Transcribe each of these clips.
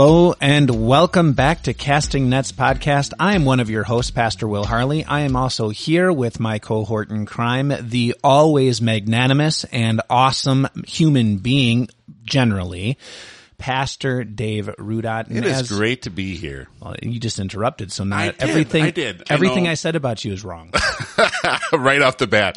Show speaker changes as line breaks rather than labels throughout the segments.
Hello and welcome back to Casting Nets podcast. I am one of your hosts, Pastor Will Harley. I am also here with my cohort in crime, the always magnanimous and awesome human being generally, Pastor Dave Rudot.
It is great to be here.
Well, you just interrupted, so now
I did,
everything
I did. I
everything
know.
I said about you is wrong.
right off the bat.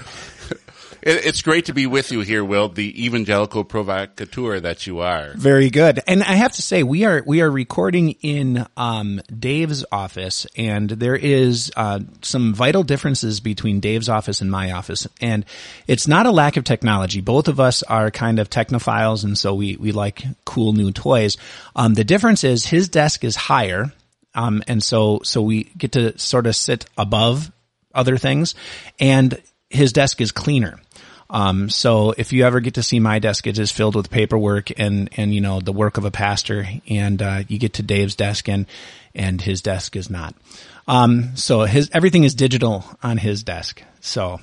It- It's great to be with you here, Will, the evangelical provocateur that you are.
Very good. And I have to say, we are we are recording in um, Dave's office, and there is uh, some vital differences between Dave's office and my office. And it's not a lack of technology. Both of us are kind of technophiles, and so we we like cool new toys. Um, the difference is his desk is higher, um, and so so we get to sort of sit above other things, and his desk is cleaner. Um, so if you ever get to see my desk, it is filled with paperwork and, and, you know, the work of a pastor and, uh, you get to Dave's desk and, and his desk is not. Um, so his, everything is digital on his desk. So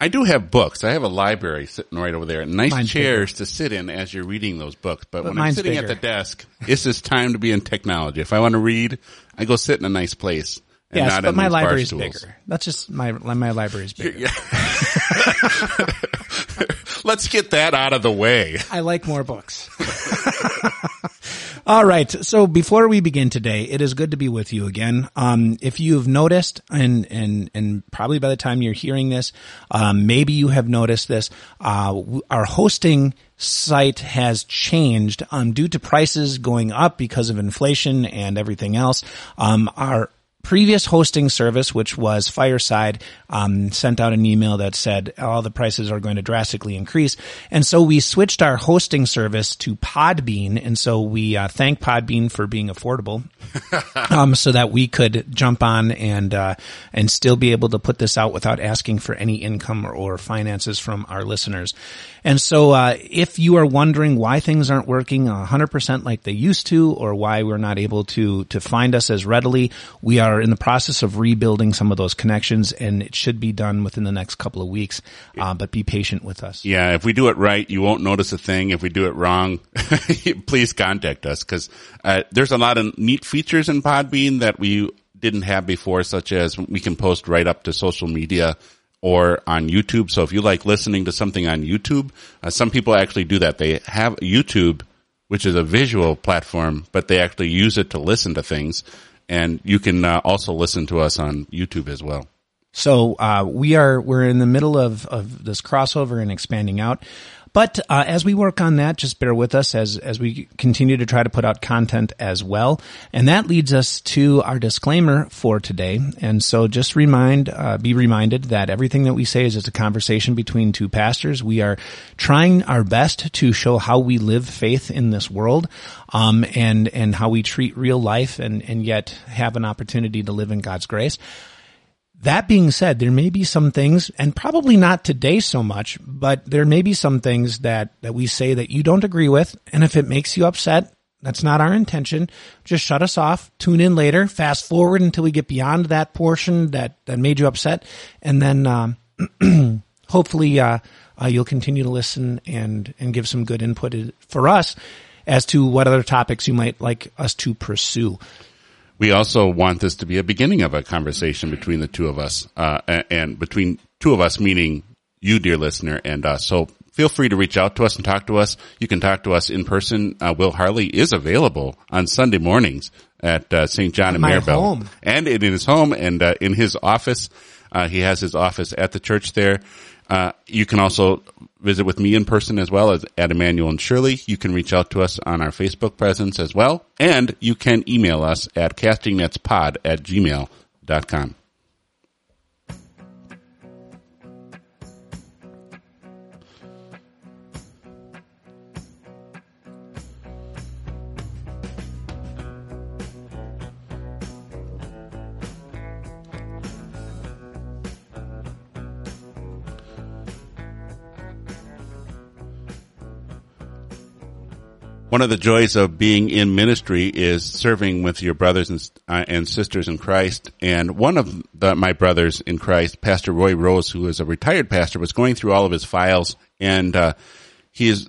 I do have books. I have a library sitting right over there. Nice
Mine's
chairs to sit in as you're reading those books. But, when I'm sitting at the desk, it's just time to be in technology. If I want to read, I go sit in a nice place.
Yes, but my library is bigger. That's just my, my library is bigger.
Let's get that out of the way.
I like more books. All right. So before we begin today, it is good to be with you again. Um, if you've noticed, and and and probably by the time you're hearing this, um, maybe you have noticed this. Uh, our hosting site has changed um, due to prices going up because of inflation and everything else. Um, our previous hosting service, which was Fireside, um, sent out an email that said all the prices are going to drastically increase, and so we switched our hosting service to Podbean, and so we uh, thank Podbean for being affordable, um, so that we could jump on and uh, and still be able to put this out without asking for any income or, or finances from our listeners. And so, uh, if you are wondering why things aren't working 100% like they used to, or why we're not able to to find us as readily, we are in the process of rebuilding some of those connections, and it should be done within the next couple of weeks. Uh, but be patient with us.
Yeah, if we do it right, you won't notice a thing. If we do it wrong, please contact us because uh, there's a lot of neat features in Podbean that we didn't have before, such as we can post right up to social media or on YouTube. So if you like listening to something on YouTube, uh, some people actually do that. They have YouTube, which is a visual platform, but they actually use it to listen to things. And you can uh, also listen to us on YouTube as well.
So uh, we are we're in the middle of of this crossover and expanding out. But uh, as we work on that, just bear with us as as we continue to try to put out content as well. And that leads us to our disclaimer for today. And so, just remind, uh, be reminded that everything that we say is just a conversation between two pastors. We are trying our best to show how we live faith in this world, um, and and how we treat real life, and and yet have an opportunity to live in God's grace. That being said, there may be some things, and probably not today so much, but there may be some things that, that we say that you don't agree with. And if it makes you upset, that's not our intention. Just shut us off, tune in later, fast forward until we get beyond that portion that, that made you upset. And then, um, hopefully, uh, uh, you'll continue to listen and, and give some good input for us as to what other topics you might like us to pursue.
We also want this to be a beginning of a conversation between the two of us, uh, and between two of us, meaning you, dear listener, and us. So feel free to reach out to us and talk to us. You can talk to us in person. Uh, Will Harley is available on Sunday mornings at uh, St. John and Maribel,
home.
and in his home and uh, in his office. Uh, he has his office at the church there. Uh, you can also visit with me in person as well as at Emmanuel and Shirley. You can reach out to us on our Facebook presence as well. And you can email us at castingnetspod at gmail.com. One of the joys of being in ministry is serving with your brothers and, uh, and sisters in Christ. And one of the, my brothers in Christ, Pastor Roy Rose, who is a retired pastor, was going through all of his files and, uh, he is,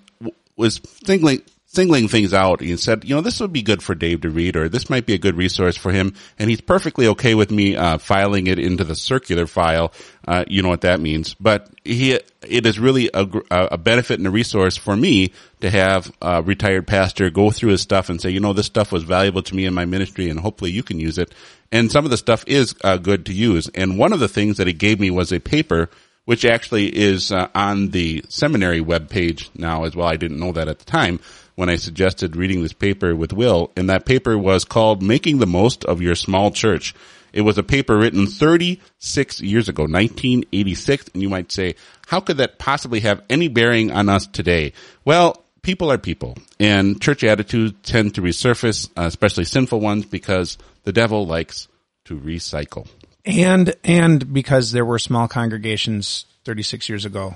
was thinking, singling things out and said, you know, this would be good for Dave to read or this might be a good resource for him. And he's perfectly okay with me, uh, filing it into the circular file. Uh, you know what that means, but he, it is really a, a benefit and a resource for me to have a retired pastor go through his stuff and say, you know, this stuff was valuable to me in my ministry and hopefully you can use it. And some of the stuff is uh, good to use. And one of the things that he gave me was a paper which actually is uh, on the seminary webpage now as well. I didn't know that at the time when I suggested reading this paper with Will, and that paper was called Making the Most of Your Small Church. It was a paper written 36 years ago, 1986, and you might say, how could that possibly have any bearing on us today? Well, people are people, and church attitudes tend to resurface, uh, especially sinful ones, because the devil likes to recycle.
And and because there were small congregations 36 years ago,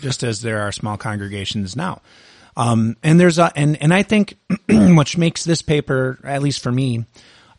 just as there are small congregations now. Um, and there's a, and, and I think which makes this paper, at least for me,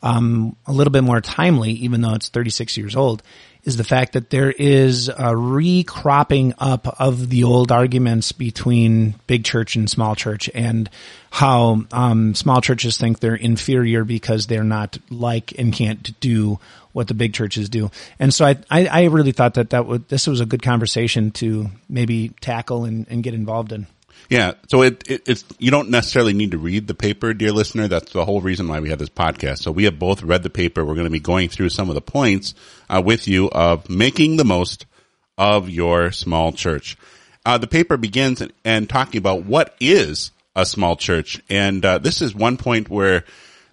um, a little bit more timely, even though it's 36 years old, is the fact that there is a recropping up of the old arguments between big church and small church and how, um, small churches think they're inferior because they're not like and can't do what the big churches do. And so I, I, I really thought that that would, this was a good conversation to maybe tackle and, and get involved in.
Yeah. So it, it, it's, you don't necessarily need to read the paper, dear listener. That's the whole reason why we have this podcast. So we have both read the paper. We're going to be going through some of the points uh, with you of making the most of your small church. Uh, the paper begins and, talking about what is a small church. And uh, this is one point where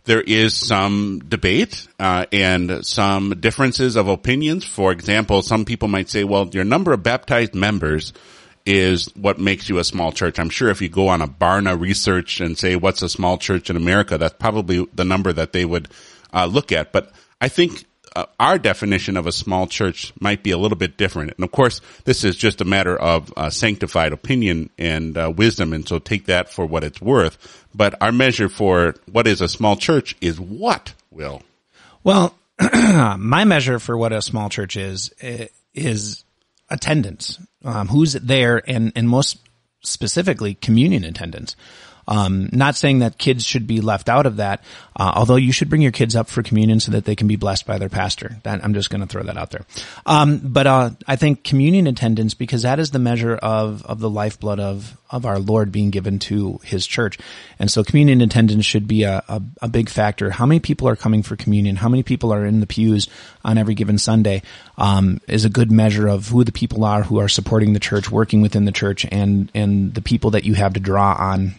there is some debate uh, and some differences of opinions. For example, some people might say, well, your number of baptized members – is what makes you a small church. I'm sure if you go on a Barna research and say what's a small church in America, that's probably the number that they would uh, look at. But I think uh, our definition of a small church might be a little bit different. And of course, this is just a matter of uh, sanctified opinion and uh, wisdom. And so take that for what it's worth. But our measure for what is a small church is what, Will?
Well, my measure for what a small church is, is attendance, um, who's there, and and most specifically communion attendance. Um, not saying that kids should be left out of that, uh, although you should bring your kids up for communion so that they can be blessed by their pastor. That, I'm just going to throw that out there. Um, but uh, I think communion attendance because that is the measure of of the lifeblood of of our Lord being given to His church, and so communion attendance should be a, a, a big factor. How many people are coming for communion? How many people are in the pews on every given Sunday? Um, is a good measure of who the people are who are supporting the church, working within the church, and and the people that you have to draw on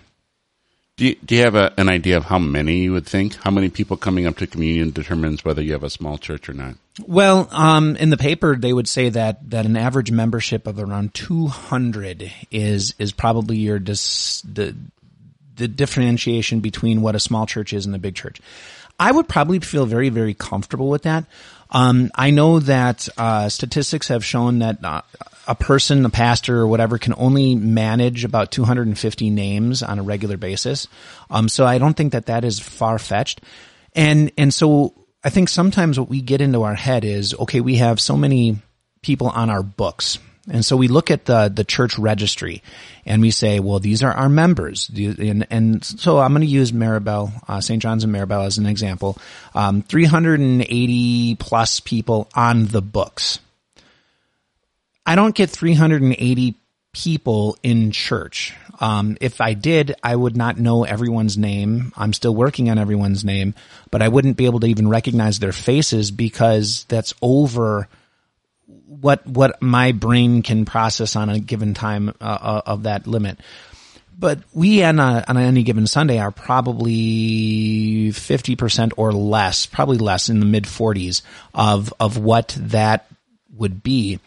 do you, do you have a, an idea of how many you would think? How many people coming up to communion determines whether you have a small church or not?
Well, um, in the paper, they would say that, that an average membership of around 200 is, is probably your dis, the, the differentiation between what a small church is and a big church. I would probably feel very, very comfortable with that. Um, I know that uh, statistics have shown that uh, a person, a pastor or whatever can only manage about 250 names on a regular basis. Um, so I don't think that that is far fetched. And, and so I think sometimes what we get into our head is, okay, we have so many people on our books. And so we look at the, the church registry and we say, well, these are our members. And, and so I'm going to use Maribel, uh, St. John's and Maribel as an example. Um, 380 plus people on the books. I don't get 380 people in church. Um, if I did, I would not know everyone's name. I'm still working on everyone's name, but I wouldn't be able to even recognize their faces because that's over what what my brain can process on a given time uh, uh of that limit. But we on, a, on any given Sunday are probably 50% or less, probably less in the mid 40s of, of what that would be.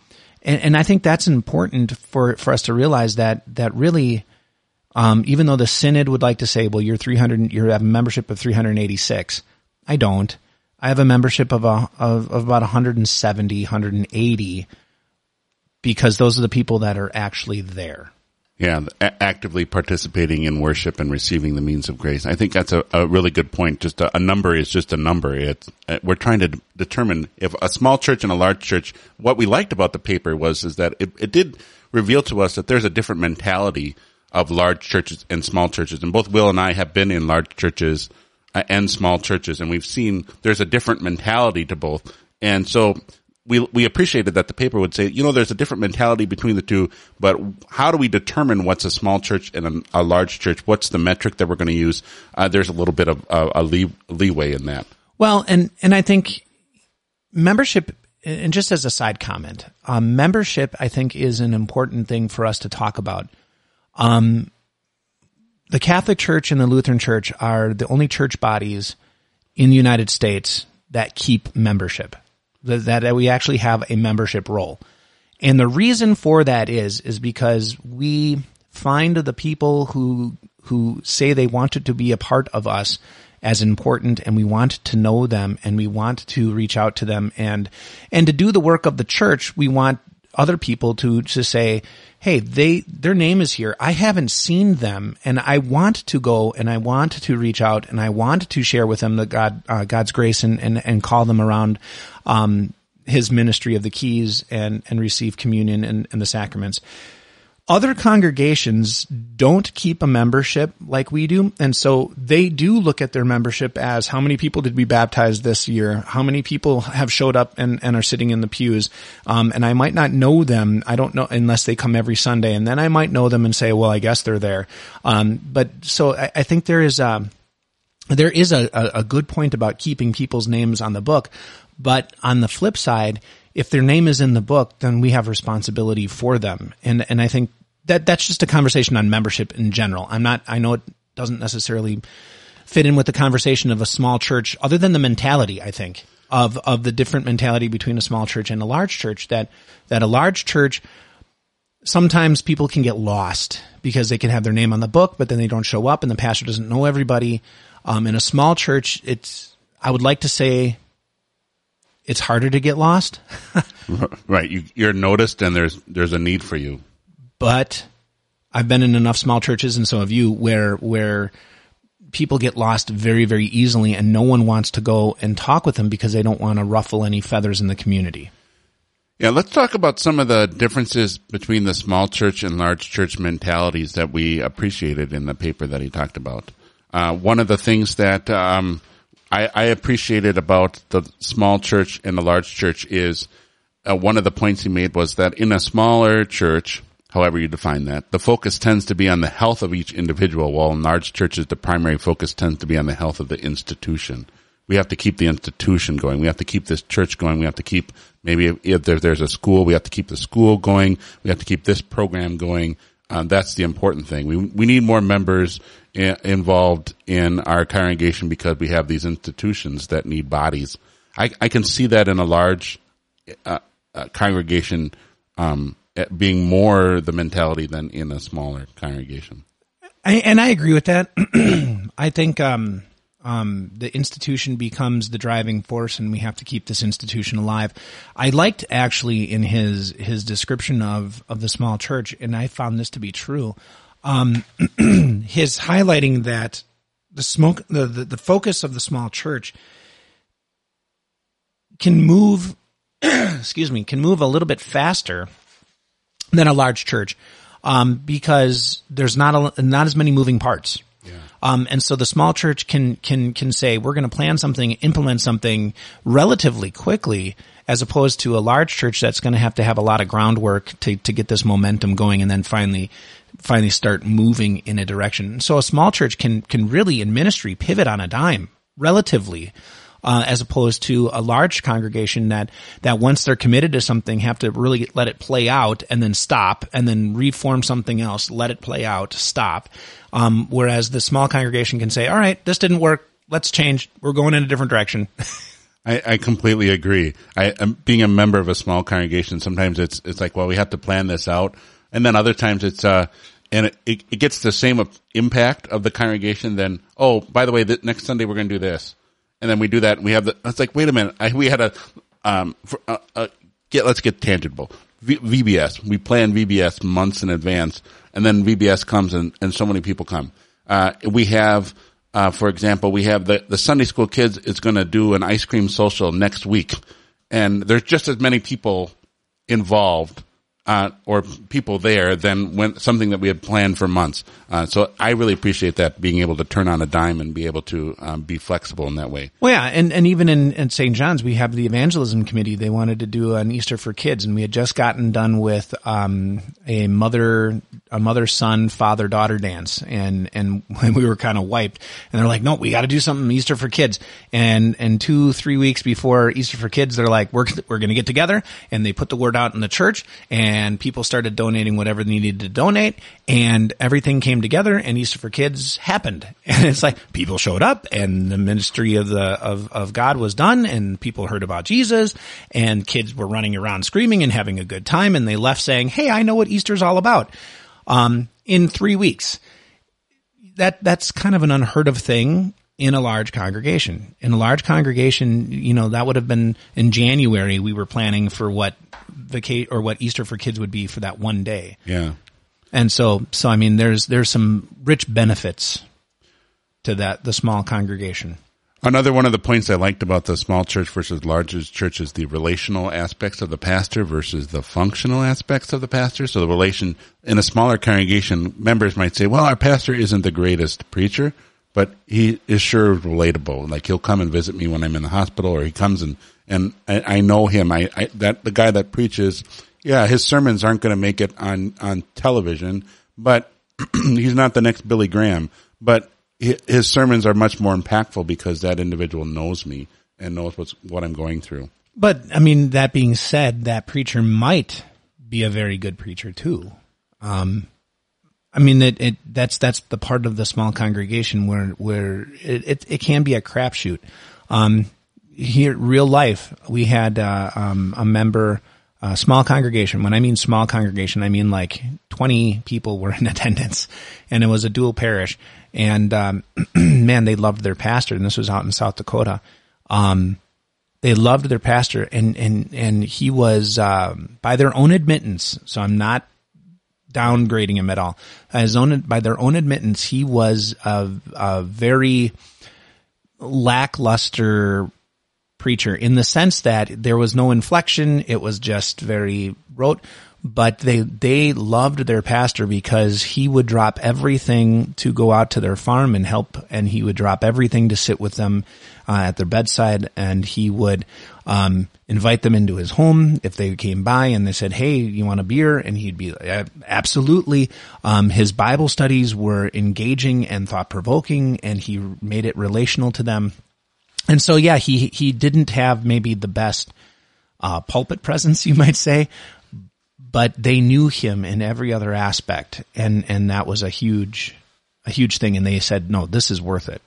And, and I think that's important for, for us to realize that, that really, um, even though the synod would like to say, well, you're 300, you have a membership of 386. I don't. I have a membership of a, of, of about 170, 180 because those are the people that are actually there.
Yeah, actively participating in worship and receiving the means of grace. I think that's a, a really good point. Just a, a, number is just a number. It's, uh, we're trying to determine if a small church and a large church. What we liked about the paper was is that it, it did reveal to us that there's a different mentality of large churches and small churches. And both Will and I have been in large churches and small churches, and we've seen there's a different mentality to both. And so we we appreciated that the paper would say, you know, there's a different mentality between the two, but how do we determine what's a small church and a, a large church? What's the metric that we're going to use? Uh, there's a little bit of uh, a lee, leeway in that.
Well, and and I think membership, and just as a side comment, um, membership, I think, is an important thing for us to talk about. Um, the Catholic Church and the Lutheran Church are the only church bodies in the United States that keep membership that, that we actually have a membership roll. And the reason for that is, is because we find the people who, who say they wanted to be a part of us as important and we want to know them and we want to reach out to them and, and to do the work of the church, we want other people to, to say, Hey, they, their name is here. I haven't seen them and I want to go and I want to reach out and I want to share with them the God, uh, God's grace and, and, and call them around, um, his ministry of the keys and, and receive communion and, and the sacraments. Other congregations don't keep a membership like we do. And so they do look at their membership as how many people did we baptize this year? How many people have showed up and, and are sitting in the pews? Um, and I might not know them. I don't know unless they come every Sunday. And then I might know them and say, well, I guess they're there. Um, but so I, I, think there is, a, there is a, a good point about keeping people's names on the book. But on the flip side, if their name is in the book, then we have responsibility for them. And, and I think that that's just a conversation on membership in general. I'm not, I know it doesn't necessarily fit in with the conversation of a small church other than the mentality, I think, of, of the different mentality between a small church and a large church that, that a large church, sometimes people can get lost because they can have their name on the book, but then they don't show up and the pastor doesn't know everybody. Um, in a small church, it's, I would like to say it's harder to get lost.
right. You, you're noticed and there's, there's a need for you.
But I've been in enough small churches and so have you where, where people get lost very, very easily and no one wants to go and talk with them because they don't want to ruffle any feathers in the community.
Yeah, let's talk about some of the differences between the small church and large church mentalities that we appreciated in the paper that he talked about. Uh, one of the things that um, I, I appreciated about the small church and the large church is uh, one of the points he made was that in a smaller church, however you define that, the focus tends to be on the health of each individual, while in large churches, the primary focus tends to be on the health of the institution. We have to keep the institution going. We have to keep this church going. We have to keep, maybe if there's a school, we have to keep the school going. We have to keep this program going. Um, that's the important thing. We, we need more members involved in our congregation because we have these institutions that need bodies. I, I can see that in a large uh, uh, congregation um, being more the mentality than in a smaller congregation.
I, and I agree with that. I think um, um, the institution becomes the driving force, and we have to keep this institution alive. I liked actually in his his description of of the small church, and I found this to be true um, his highlighting that the smoke, the, the, the focus of the small church can move, excuse me, can move a little bit faster than a large church, um, because there's not a, not as many moving parts. Yeah. Um, and so the small church can, can, can say, we're going to plan something, implement something relatively quickly, as opposed to a large church that's going to have to have a lot of groundwork to, to get this momentum going and then finally finally start moving in a direction. So a small church can can really in ministry pivot on a dime relatively. Uh, as opposed to a large congregation that that once they're committed to something have to really let it play out and then stop and then reform something else, let it play out, stop. Um, whereas the small congregation can say, "All right, this didn't work. Let's change. We're going in a different direction."
I, I, completely agree. I, am being a member of a small congregation, sometimes it's it's like, well, we have to plan this out, and then other times it's uh, and it, it, gets the same impact of the congregation. Then, oh, by the way, next Sunday we're going to do this, and then we do that, and we have the. It's like, wait a minute, I, we had a um, for, uh, uh, get let's get tangible. V, VBS, we plan VBS months in advance, and then VBS comes and, and so many people come. Uh, we have uh, for example, we have the, the Sunday school kids is going to do an ice cream social next week. And there's just as many people involved uh, or people there than when something that we had planned for months. Uh, so I really appreciate that being able to turn on a dime and be able to um, be flexible in that way.
Well, yeah, and, and even in, in St. John's, we have the evangelism committee. They wanted to do an Easter for kids, and we had just gotten done with um, a mother a mother son father daughter dance, and and we were kind of wiped. And they're like, no, we got to do something Easter for kids. And and two three weeks before Easter for kids, they're like, we're we're going to get together, and they put the word out in the church, and people started donating whatever they needed to donate and everything came together and Easter for Kids happened. And it's like people showed up and the ministry of the, of, of God was done and people heard about Jesus and kids were running around screaming and having a good time and they left saying, Hey, I know what Easter's all about. Um, in three weeks. That, that's kind of an unheard of thing in a large congregation. In a large congregation, you know, that would have been in January. We were planning for what vacate or what Easter for kids would be for that one day.
Yeah.
And so, so I mean, there's there's some rich benefits to that the small congregation.
Another one of the points I liked about the small church versus larger church is the relational aspects of the pastor versus the functional aspects of the pastor. So the relation in a smaller congregation, members might say, well, our pastor isn't the greatest preacher, but he is sure relatable. Like he'll come and visit me when I'm in the hospital, or he comes and and I, I know him. I, I that the guy that preaches, yeah, his sermons aren't going to make it on on television, but he's not the next Billy Graham. But his sermons are much more impactful because that individual knows me and knows what's what I'm going through.
But I mean, that being said, that preacher might be a very good preacher too. Um, I mean, it, it, that's, that's the part of the small congregation where, where it, it, it can be a crapshoot. Um, here, real life, we had, uh, um, a member, a small congregation. When I mean small congregation, I mean like 20 people were in attendance and it was a dual parish. And, um, man, they loved their pastor and this was out in South Dakota. Um, they loved their pastor and, and, and he was, um, by their own admittance. So I'm not downgrading him at all. His own, by their own admittance, he was a, a very lackluster preacher in the sense that there was no inflection. It was just very rote, but they, they loved their pastor because he would drop everything to go out to their farm and help. And he would drop everything to sit with them uh, at their bedside and he would, um, invite them into his home if they came by and they said, Hey, you want a beer? And he'd be absolutely. Um, his Bible studies were engaging and thought provoking and he made it relational to them. And so, yeah, he, he didn't have maybe the best, uh, pulpit presence, you might say, but they knew him in every other aspect. And, and that was a huge, a huge thing. And they said, no, this is worth it.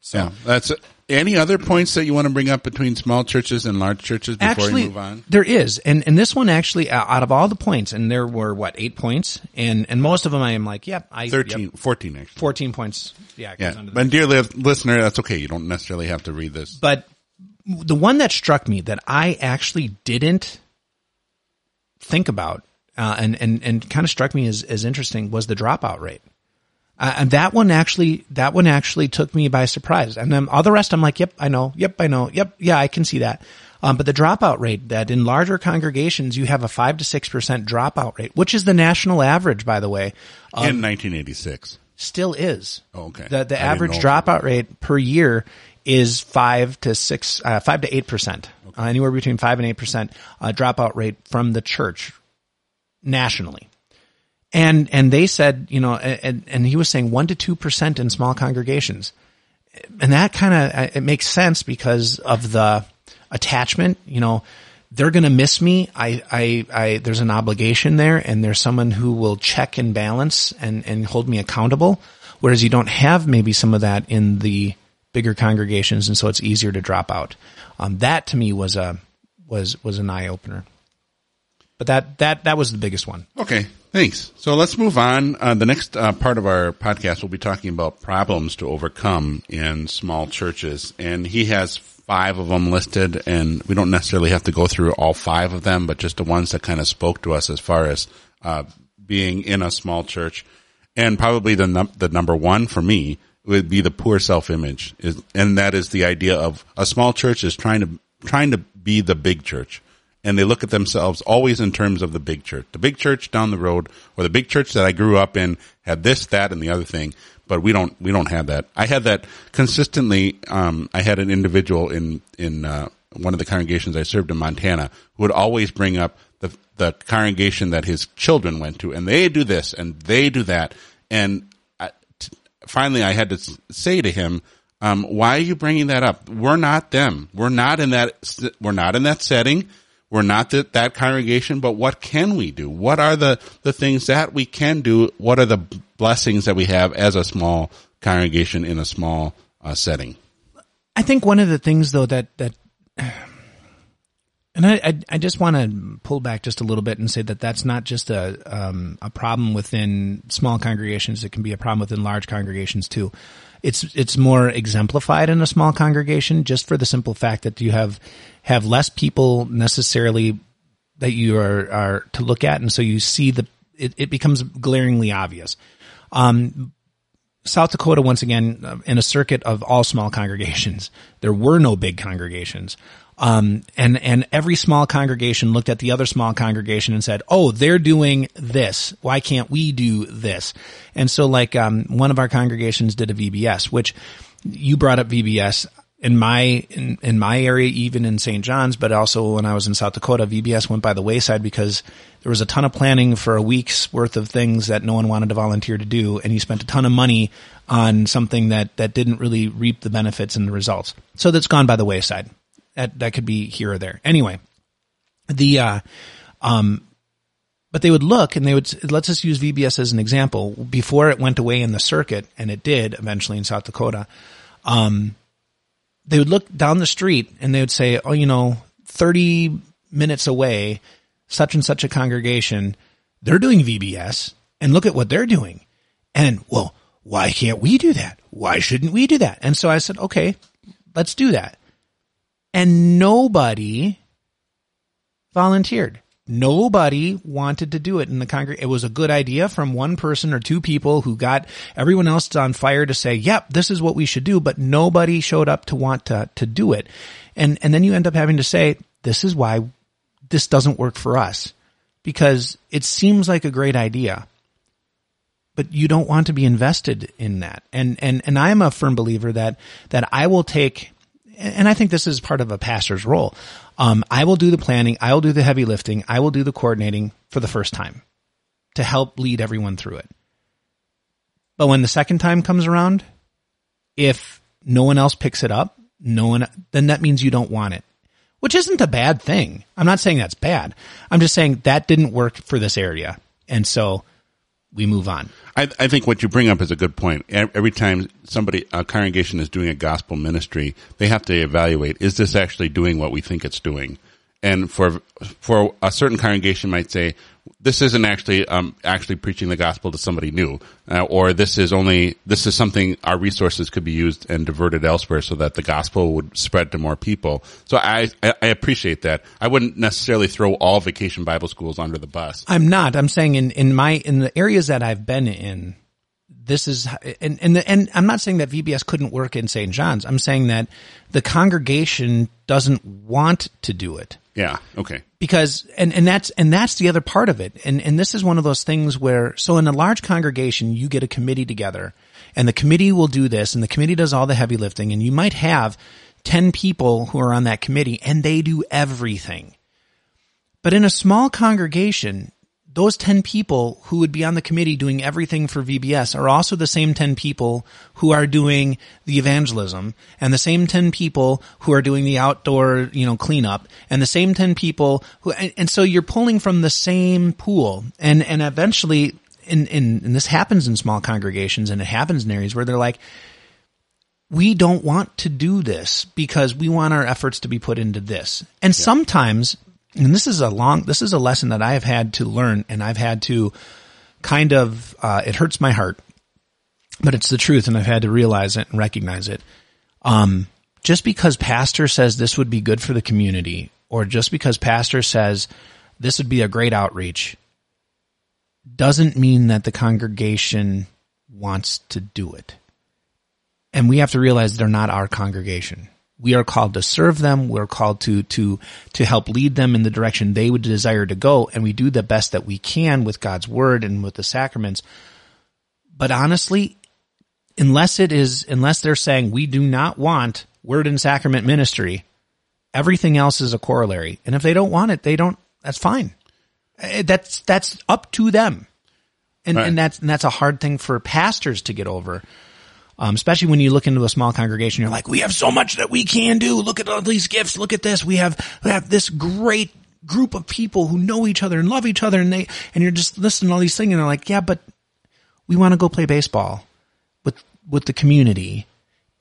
So yeah, that's any other points that you want to bring up between small churches and large churches before
actually,
we move on?
There is, and and this one actually, out of all the points, and there were what eight points, and and most of them I am like, yep, I
13,
yep,
14 actually,
fourteen points, yeah,
yeah. But dear listener, that's okay. You don't necessarily have to read this.
But the one that struck me that I actually didn't think about, uh, and and and kind of struck me as as interesting was the dropout rate. Uh, and that one actually, that one actually took me by surprise. And then all the rest, I'm like, yep, I know. Yep, I know. Yep. Yeah, I can see that. Um, but the dropout rate that in larger congregations, you have a five to 6% dropout rate, which is the national average, by the way.
in 1986.
Still is.
Oh, okay.
The, the average dropout rate per year is five to six, uh, five to 8%. Okay. Uh, anywhere between five and 8% uh, dropout rate from the church nationally. And, and they said, you know, and, and he was saying one to 2% in small congregations. And that kind of, it makes sense because of the attachment, you know, they're going to miss me. I, I, I, there's an obligation there and there's someone who will check and balance and, and hold me accountable. Whereas you don't have maybe some of that in the bigger congregations. And so it's easier to drop out. Um, that to me was a, was, was an eye opener. But that, that, that was the biggest one.
Okay. Thanks. So let's move on. Uh, the next uh, part of our podcast, we'll be talking about problems to overcome in small churches. And he has five of them listed and we don't necessarily have to go through all five of them, but just the ones that kind of spoke to us as far as, uh, being in a small church. And probably the, num- the number one for me would be the poor self-image. And that is the idea of a small church is trying to, trying to be the big church and they look at themselves always in terms of the big church. The big church down the road or the big church that I grew up in had this, that, and the other thing. But we don't, we don't have that. I had that consistently. Um, I had an individual in, in, uh, one of the congregations I served in Montana who would always bring up the, the congregation that his children went to and they do this and they do that. And finally I had to say to him, um, why are you bringing that up? We're not them. We're not in that, we're not in that setting. We're not that, that congregation, but what can we do? What are the, the things that we can do? What are the blessings that we have as a small congregation in a small uh, setting?
I think one of the things though that, that, and I, I, I just want to pull back just a little bit and say that that's not just a, um, a problem within small congregations. It can be a problem within large congregations too. It's, it's more exemplified in a small congregation just for the simple fact that you have, have less people necessarily that you are, are to look at. And so you see the, it, it becomes glaringly obvious. Um, South Dakota, once again, uh, in a circuit of all small congregations, there were no big congregations. Um, and, and every small congregation looked at the other small congregation and said, Oh, they're doing this. Why can't we do this? And so like, um, one of our congregations did a VBS, which you brought up VBS in my, in, in my area, even in St. John's, but also when I was in South Dakota, VBS went by the wayside because there was a ton of planning for a week's worth of things that no one wanted to volunteer to do. And you spent a ton of money on something that, that didn't really reap the benefits and the results. So that's gone by the wayside. That that could be here or there. Anyway, the uh, um, but they would look and they would let's just use VBS as an example. Before it went away in the circuit, and it did eventually in South Dakota. Um, they would look down the street and they would say, "Oh, you know, thirty minutes away, such and such a congregation, they're doing VBS, and look at what they're doing." And well, why can't we do that? Why shouldn't we do that? And so I said, okay, let's do that and nobody volunteered. Nobody wanted to do it in the congreg. It was a good idea from one person or two people who got everyone else on fire to say, "Yep, this is what we should do," but nobody showed up to want to to do it. And and then you end up having to say, "This is why this doesn't work for us." Because it seems like a great idea, but you don't want to be invested in that. And and and I'm a firm believer that that I will take and I think this is part of a pastor's role. Um, I will do the planning. I will do the heavy lifting. I will do the coordinating for the first time to help lead everyone through it. But when the second time comes around, if no one else picks it up, no one, then that means you don't want it, which isn't a bad thing. I'm not saying that's bad. I'm just saying that didn't work for this area. And so we move on.
I, I, think what you bring up is a good point. Every time somebody, a congregation is doing a gospel ministry, they have to evaluate, is this actually doing what we think it's doing? And for, for a certain congregation might say, this isn't actually um, actually preaching the gospel to somebody new, uh, or this is only this is something our resources could be used and diverted elsewhere so that the gospel would spread to more people. So I I appreciate that. I wouldn't necessarily throw all vacation Bible schools under the bus.
I'm not. I'm saying in in my in the areas that I've been in, this is and and the, and I'm not saying that VBS couldn't work in St. John's. I'm saying that the congregation doesn't want to do it.
Yeah. Okay.
Because, and, and that's, and that's the other part of it. And, and this is one of those things where, so in a large congregation, you get a committee together and the committee will do this and the committee does all the heavy lifting and you might have 10 people who are on that committee and they do everything. But in a small congregation, those 10 people who would be on the committee doing everything for VBS are also the same 10 people who are doing the evangelism and the same 10 people who are doing the outdoor, you know, cleanup and the same 10 people who, and, and so you're pulling from the same pool and, and eventually, in, in, and this happens in small congregations and it happens in areas where they're like, we don't want to do this because we want our efforts to be put into this. And yeah. sometimes and this is a long, this is a lesson that I have had to learn and I've had to kind of, uh, it hurts my heart, but it's the truth and I've had to realize it and recognize it. Um, just because pastor says this would be good for the community or just because pastor says this would be a great outreach doesn't mean that the congregation wants to do it. And we have to realize they're not our congregation We are called to serve them. We're called to, to, to help lead them in the direction they would desire to go. And we do the best that we can with God's word and with the sacraments. But honestly, unless it is, unless they're saying we do not want word and sacrament ministry, everything else is a corollary. And if they don't want it, they don't, that's fine. Eh, That's, that's up to them. And,
Right.
and that's, and that's a hard thing for pastors to get over. Um, especially when you look into a small congregation, you're like, we have so much that we can do. Look at all these gifts. Look at this. We have, we have this great group of people who know each other and love each other. And they, and you're just listening to all these things and they're like, yeah, but we want to go play baseball with, with the community.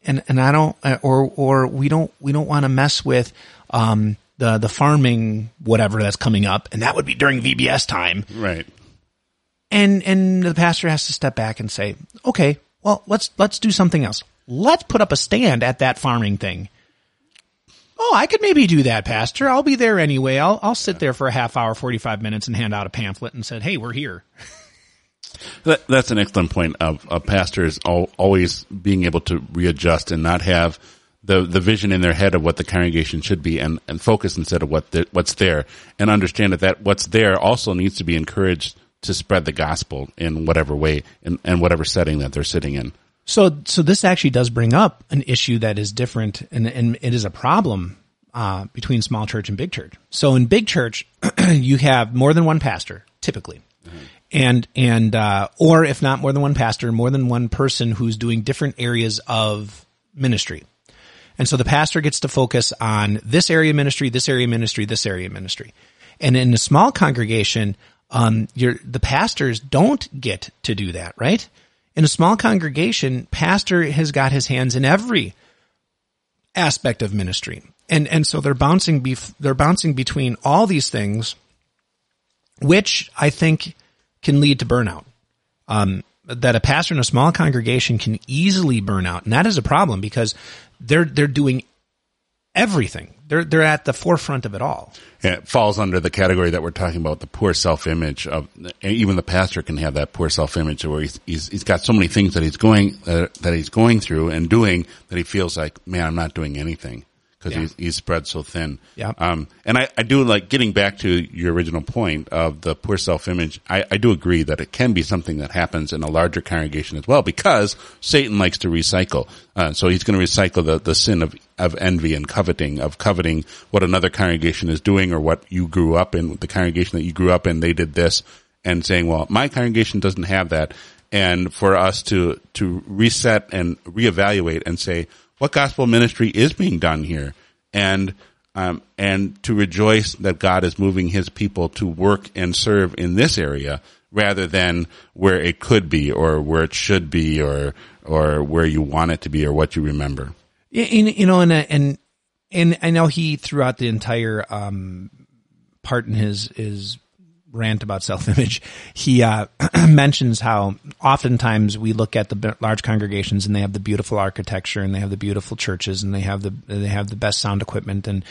And, and I don't, uh, or, or we don't, we don't want to mess with, um, the, the farming, whatever that's coming up. And that would be during VBS time
Right.
and and the pastor has to step back and say, "Okay, well, let's let's do something else. Let's put up a stand at that farming thing." Oh, I could maybe do that, pastor. I'll be there anyway. I'll I'll sit there for a half hour, 45 minutes and hand out a pamphlet and said, "Hey, we're here."
That, that's an excellent point of, of pastors al- always being able to readjust and not have the, the vision in their head of what the congregation should be and, and focus instead of what the, what's there and understand that, that what's there also needs to be encouraged to spread the gospel in whatever way and, and whatever setting that they're sitting in.
So, so this actually does bring up an issue that is different, and, and it is a problem uh, between small church and big church. So, in big church, you have more than one pastor, typically, and and uh, or if not more than one pastor, more than one person who's doing different areas of ministry. And so the pastor gets to focus on this area of ministry, this area of ministry, this area of ministry. And in a small congregation, um, the pastors don't get to do that, right? In a small congregation, pastor has got his hands in every aspect of ministry. And, and so they're bouncing, bef- they're bouncing between all these things, which I think can lead to burnout. Um, that a pastor in a small congregation can easily burn out. And that is a problem because they're, they're doing everything. They're, they're at the forefront of it all.
It falls under the category that we're talking about, the poor self-image of, even the pastor can have that poor self-image where he's, he's, he's got so many things that he's going, uh, that he's going through and doing that he feels like, man, I'm not doing anything because
Yeah.
he's, he's spread so thin.
Yeah.
Um, and I, I do like getting back to your original point of the poor self-image. I, I do agree that it can be something that happens in a larger congregation as well because Satan likes to recycle. Uh, so he's going to recycle the, the sin of, of envy and coveting, of coveting what another congregation is doing or what you grew up in, the congregation that you grew up in, they did this and saying, well, my congregation doesn't have that. And for us to, to reset and reevaluate and say, what gospel ministry is being done here? And, um, and to rejoice that God is moving his people to work and serve in this area rather than where it could be or where it should be or, or where you want it to be or what you remember.
Yeah, you know, and, uh, and, and I know he throughout the entire, um, part in his, his rant about self-image, he, uh, mentions how oftentimes we look at the large congregations and they have the beautiful architecture and they have the beautiful churches and they have the, they have the best sound equipment. And,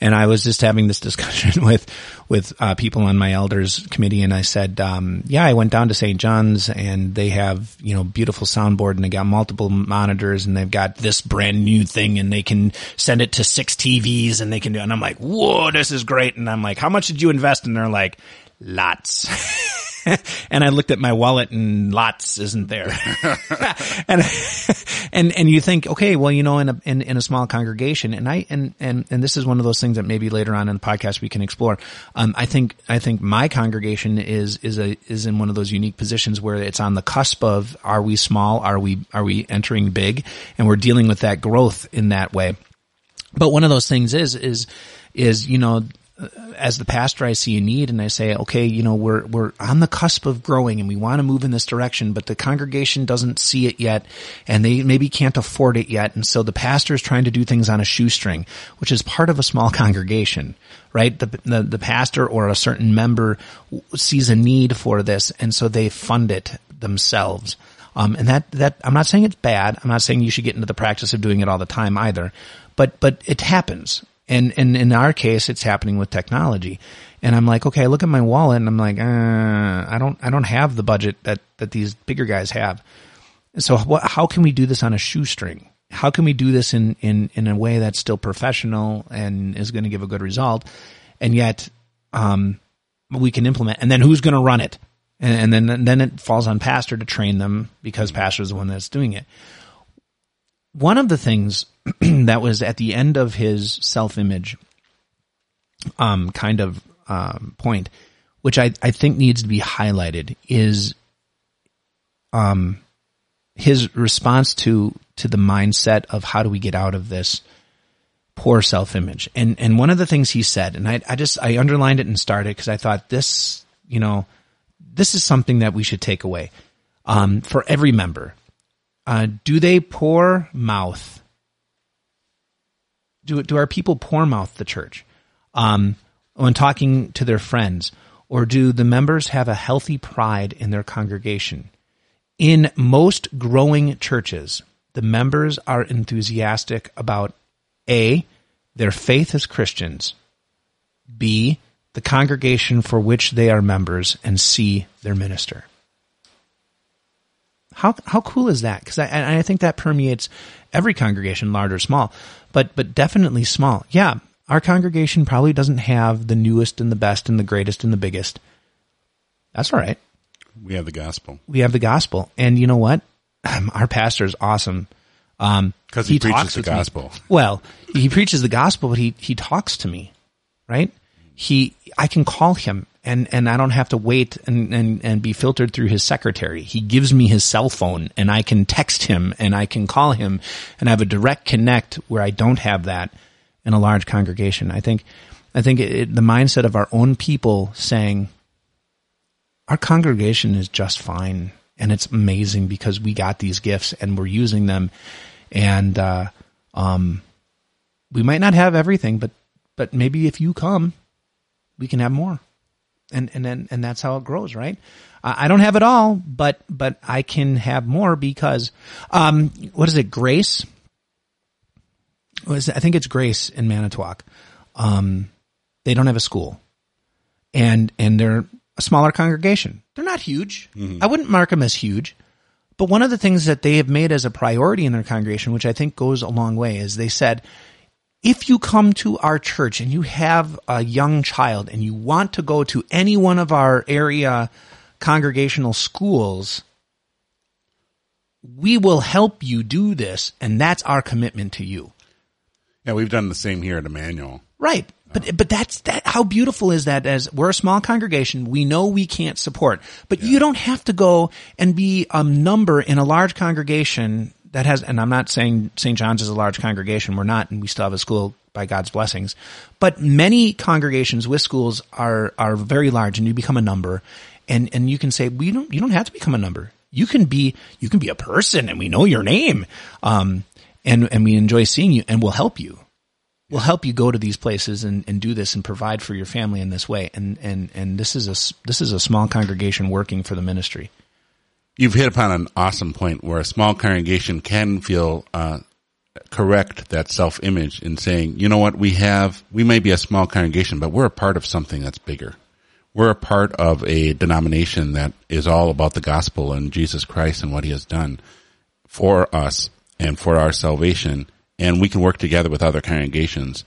and I was just having this discussion with, with, uh, people on my elders committee and I said, um, yeah, I went down to St. John's and they have, you know, beautiful soundboard and they got multiple monitors and they've got this brand new thing and they can send it to six TVs and they can do, and I'm like, whoa, this is great. And I'm like, how much did you invest? And they're like, lots. and I looked at my wallet and lots isn't there. and, and, and you think, okay, well, you know, in a, in, in a small congregation and I, and, and, and this is one of those things that maybe later on in the podcast we can explore. Um, I think, I think my congregation is, is a, is in one of those unique positions where it's on the cusp of, are we small? Are we, are we entering big? And we're dealing with that growth in that way. But one of those things is, is, is, you know, as the pastor, I see a need and I say, okay, you know, we're, we're on the cusp of growing and we want to move in this direction, but the congregation doesn't see it yet and they maybe can't afford it yet. And so the pastor is trying to do things on a shoestring, which is part of a small congregation, right? The, the, the pastor or a certain member sees a need for this and so they fund it themselves. Um, and that, that, I'm not saying it's bad. I'm not saying you should get into the practice of doing it all the time either, but, but it happens. And, and in our case, it's happening with technology. And I'm like, okay, I look at my wallet and I'm like, uh, I don't, I don't have the budget that, that these bigger guys have. So what, how can we do this on a shoestring? how can we do this in, in, in a way that's still professional and is going to give a good result? And yet, um, we can implement and then who's going to run it? And, and then, and then it falls on pastor to train them because pastor is the one that's doing it. One of the things that was at the end of his self image, um, kind of, um, point, which I, I think needs to be highlighted is, um, his response to to the mindset of how do we get out of this poor self image. And and one of the things he said, and I I just I underlined it and started because I thought this, you know, this is something that we should take away um, for every member. Uh, do they pour mouth? Do do our people pour mouth the church um, when talking to their friends, or do the members have a healthy pride in their congregation? In most growing churches, the members are enthusiastic about A, their faith as Christians, B, the congregation for which they are members, and C, their minister. How, how cool is that? Because I, I think that permeates every congregation, large or small, but, but definitely small. Yeah, our congregation probably doesn't have the newest and the best and the greatest and the biggest. That's all right.
We have the gospel.
We have the gospel. And you know what? Our pastor is awesome.
Um, Cause he, he preaches the gospel.
Me. Well, he preaches the gospel, but he, he talks to me, right? He, I can call him and, and I don't have to wait and, and, and be filtered through his secretary. He gives me his cell phone and I can text him and I can call him and have a direct connect where I don't have that in a large congregation. I think, I think it, the mindset of our own people saying, our congregation is just fine and it's amazing because we got these gifts and we're using them and uh, um, we might not have everything but but maybe if you come we can have more and and then and that's how it grows right I, don't have it all but but I can have more because um, what is it grace was I think it's grace in Manitowoc um, they don't have a school and and they're a smaller congregation. They're not huge. Mm-hmm. I wouldn't mark them as huge. But one of the things that they have made as a priority in their congregation, which I think goes a long way, is they said, if you come to our church and you have a young child and you want to go to any one of our area congregational schools, we will help you do this. And that's our commitment to you.
Yeah, we've done the same here at Emmanuel.
Right. But but that's that. How beautiful is that? As we're a small congregation, we know we can't support, but yeah. you don't have to go and be a number in a large congregation that has. And I'm not saying St. John's is a large congregation. We're not, and we still have a school by God's blessings. But many congregations with schools are are very large, and you become a number, and and you can say we don't. You don't have to become a number. You can be you can be a person, and we know your name. Um, and and we enjoy seeing you, and we'll help you We'll help you go to these places and, and do this and provide for your family in this way. And, and, and this is a, this is a small congregation working for the ministry.
You've hit upon an awesome point where a small congregation can feel, uh, correct that self image in saying, you know what, we have, we may be a small congregation, but we're a part of something that's bigger. We're a part of a denomination that is all about the gospel and Jesus Christ and what he has done for us and for our salvation and we can work together with other congregations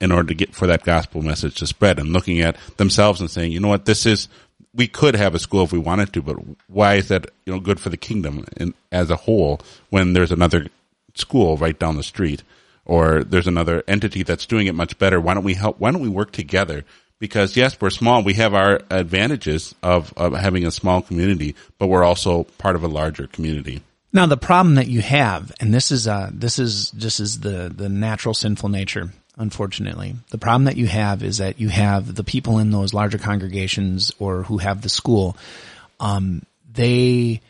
in order to get for that gospel message to spread. And looking at themselves and saying, you know what, this is, we could have a school if we wanted to, but why is that, you know, good for the kingdom in, as a whole when there's another school right down the street or there's another entity that's doing it much better? Why don't we help? Why don't we work together? Because yes, we're small. We have our advantages of, of having a small community, but we're also part of a larger community.
Now the problem that you have, and this is uh this is this is the the natural sinful nature. Unfortunately, the problem that you have is that you have the people in those larger congregations or who have the school. Um, they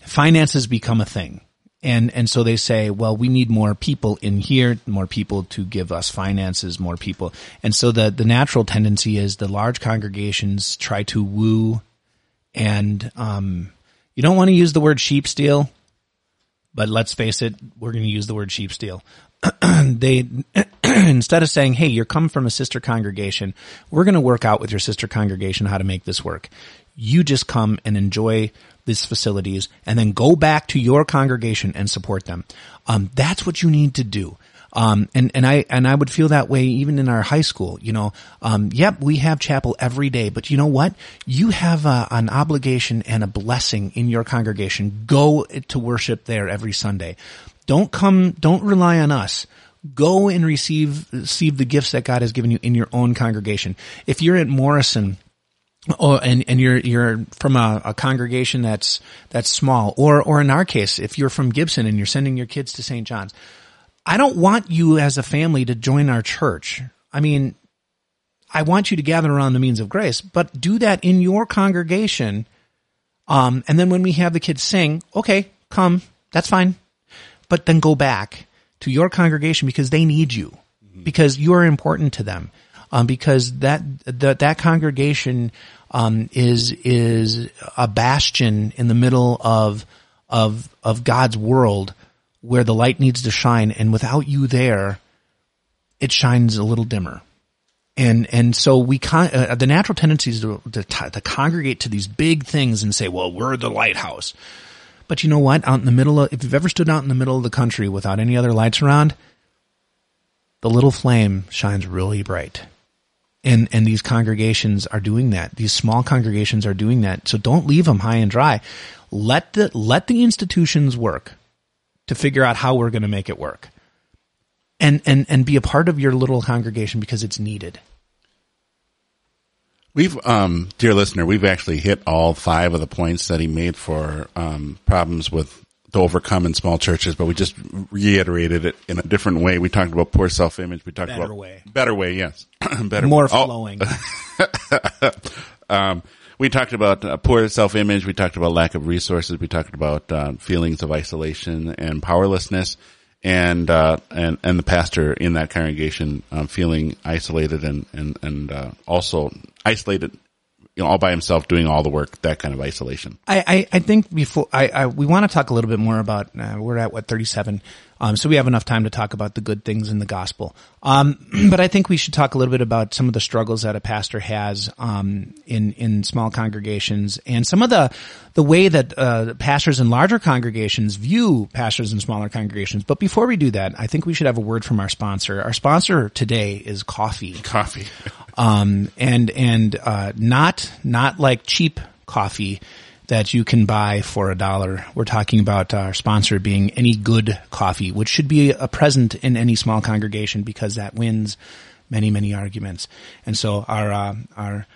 finances become a thing, and and so they say, well, we need more people in here, more people to give us finances, more people, and so the the natural tendency is the large congregations try to woo and um you don't want to use the word sheep steal, but let's face it, we're going to use the word sheep steal. they instead of saying, Hey, you're coming from a sister congregation. We're going to work out with your sister congregation how to make this work. You just come and enjoy these facilities and then go back to your congregation and support them. Um, that's what you need to do. Um, and, and I, and I would feel that way even in our high school, you know, um, yep, we have chapel every day, but you know what? You have a, an obligation and a blessing in your congregation. Go to worship there every Sunday. Don't come, don't rely on us. Go and receive, receive the gifts that God has given you in your own congregation. If you're at Morrison, Oh, and, and you're, you're from a, a, congregation that's, that's small, or, or in our case, if you're from Gibson and you're sending your kids to St. John's, I don't want you as a family to join our church. I mean, I want you to gather around the means of grace, but do that in your congregation. Um, and then when we have the kids sing, okay, come, that's fine. But then go back to your congregation because they need you, because you are important to them. Um, because that, that, that congregation, um, is, is a bastion in the middle of, of, of God's world where the light needs to shine. And without you there, it shines a little dimmer. And, and so we con- uh, the natural tendency is to, to, to congregate to these big things and say, well, we're the lighthouse. But you know what? Out in the middle of, if you've ever stood out in the middle of the country without any other lights around, the little flame shines really bright. And, and these congregations are doing that. These small congregations are doing that. So don't leave them high and dry. Let the, let the institutions work to figure out how we're going to make it work. And, and, and be a part of your little congregation because it's needed.
We've, um, dear listener, we've actually hit all five of the points that he made for um, problems with to overcome in small churches, but we just reiterated it in a different way. We talked about poor self image. We talked
better
about
way.
better way, yes, better
more
way. Oh.
flowing.
um, we talked about uh, poor self image. We talked about lack of resources. We talked about uh, feelings of isolation and powerlessness and uh, and and the pastor in that congregation um, feeling isolated and and and uh, also isolated, you know, all by himself doing all the work. That kind of isolation.
I I, I think before I, I we want to talk a little bit more about uh, we're at what thirty seven. Um, so we have enough time to talk about the good things in the gospel. Um, but I think we should talk a little bit about some of the struggles that a pastor has um, in in small congregations and some of the the way that uh, pastors in larger congregations view pastors in smaller congregations. But before we do that, I think we should have a word from our sponsor. Our sponsor today is coffee.
Coffee.
um, and and uh, not not like cheap coffee that you can buy for a dollar. We're talking about our sponsor being any good coffee, which should be a present in any small congregation because that wins many, many arguments. And so our, uh, our,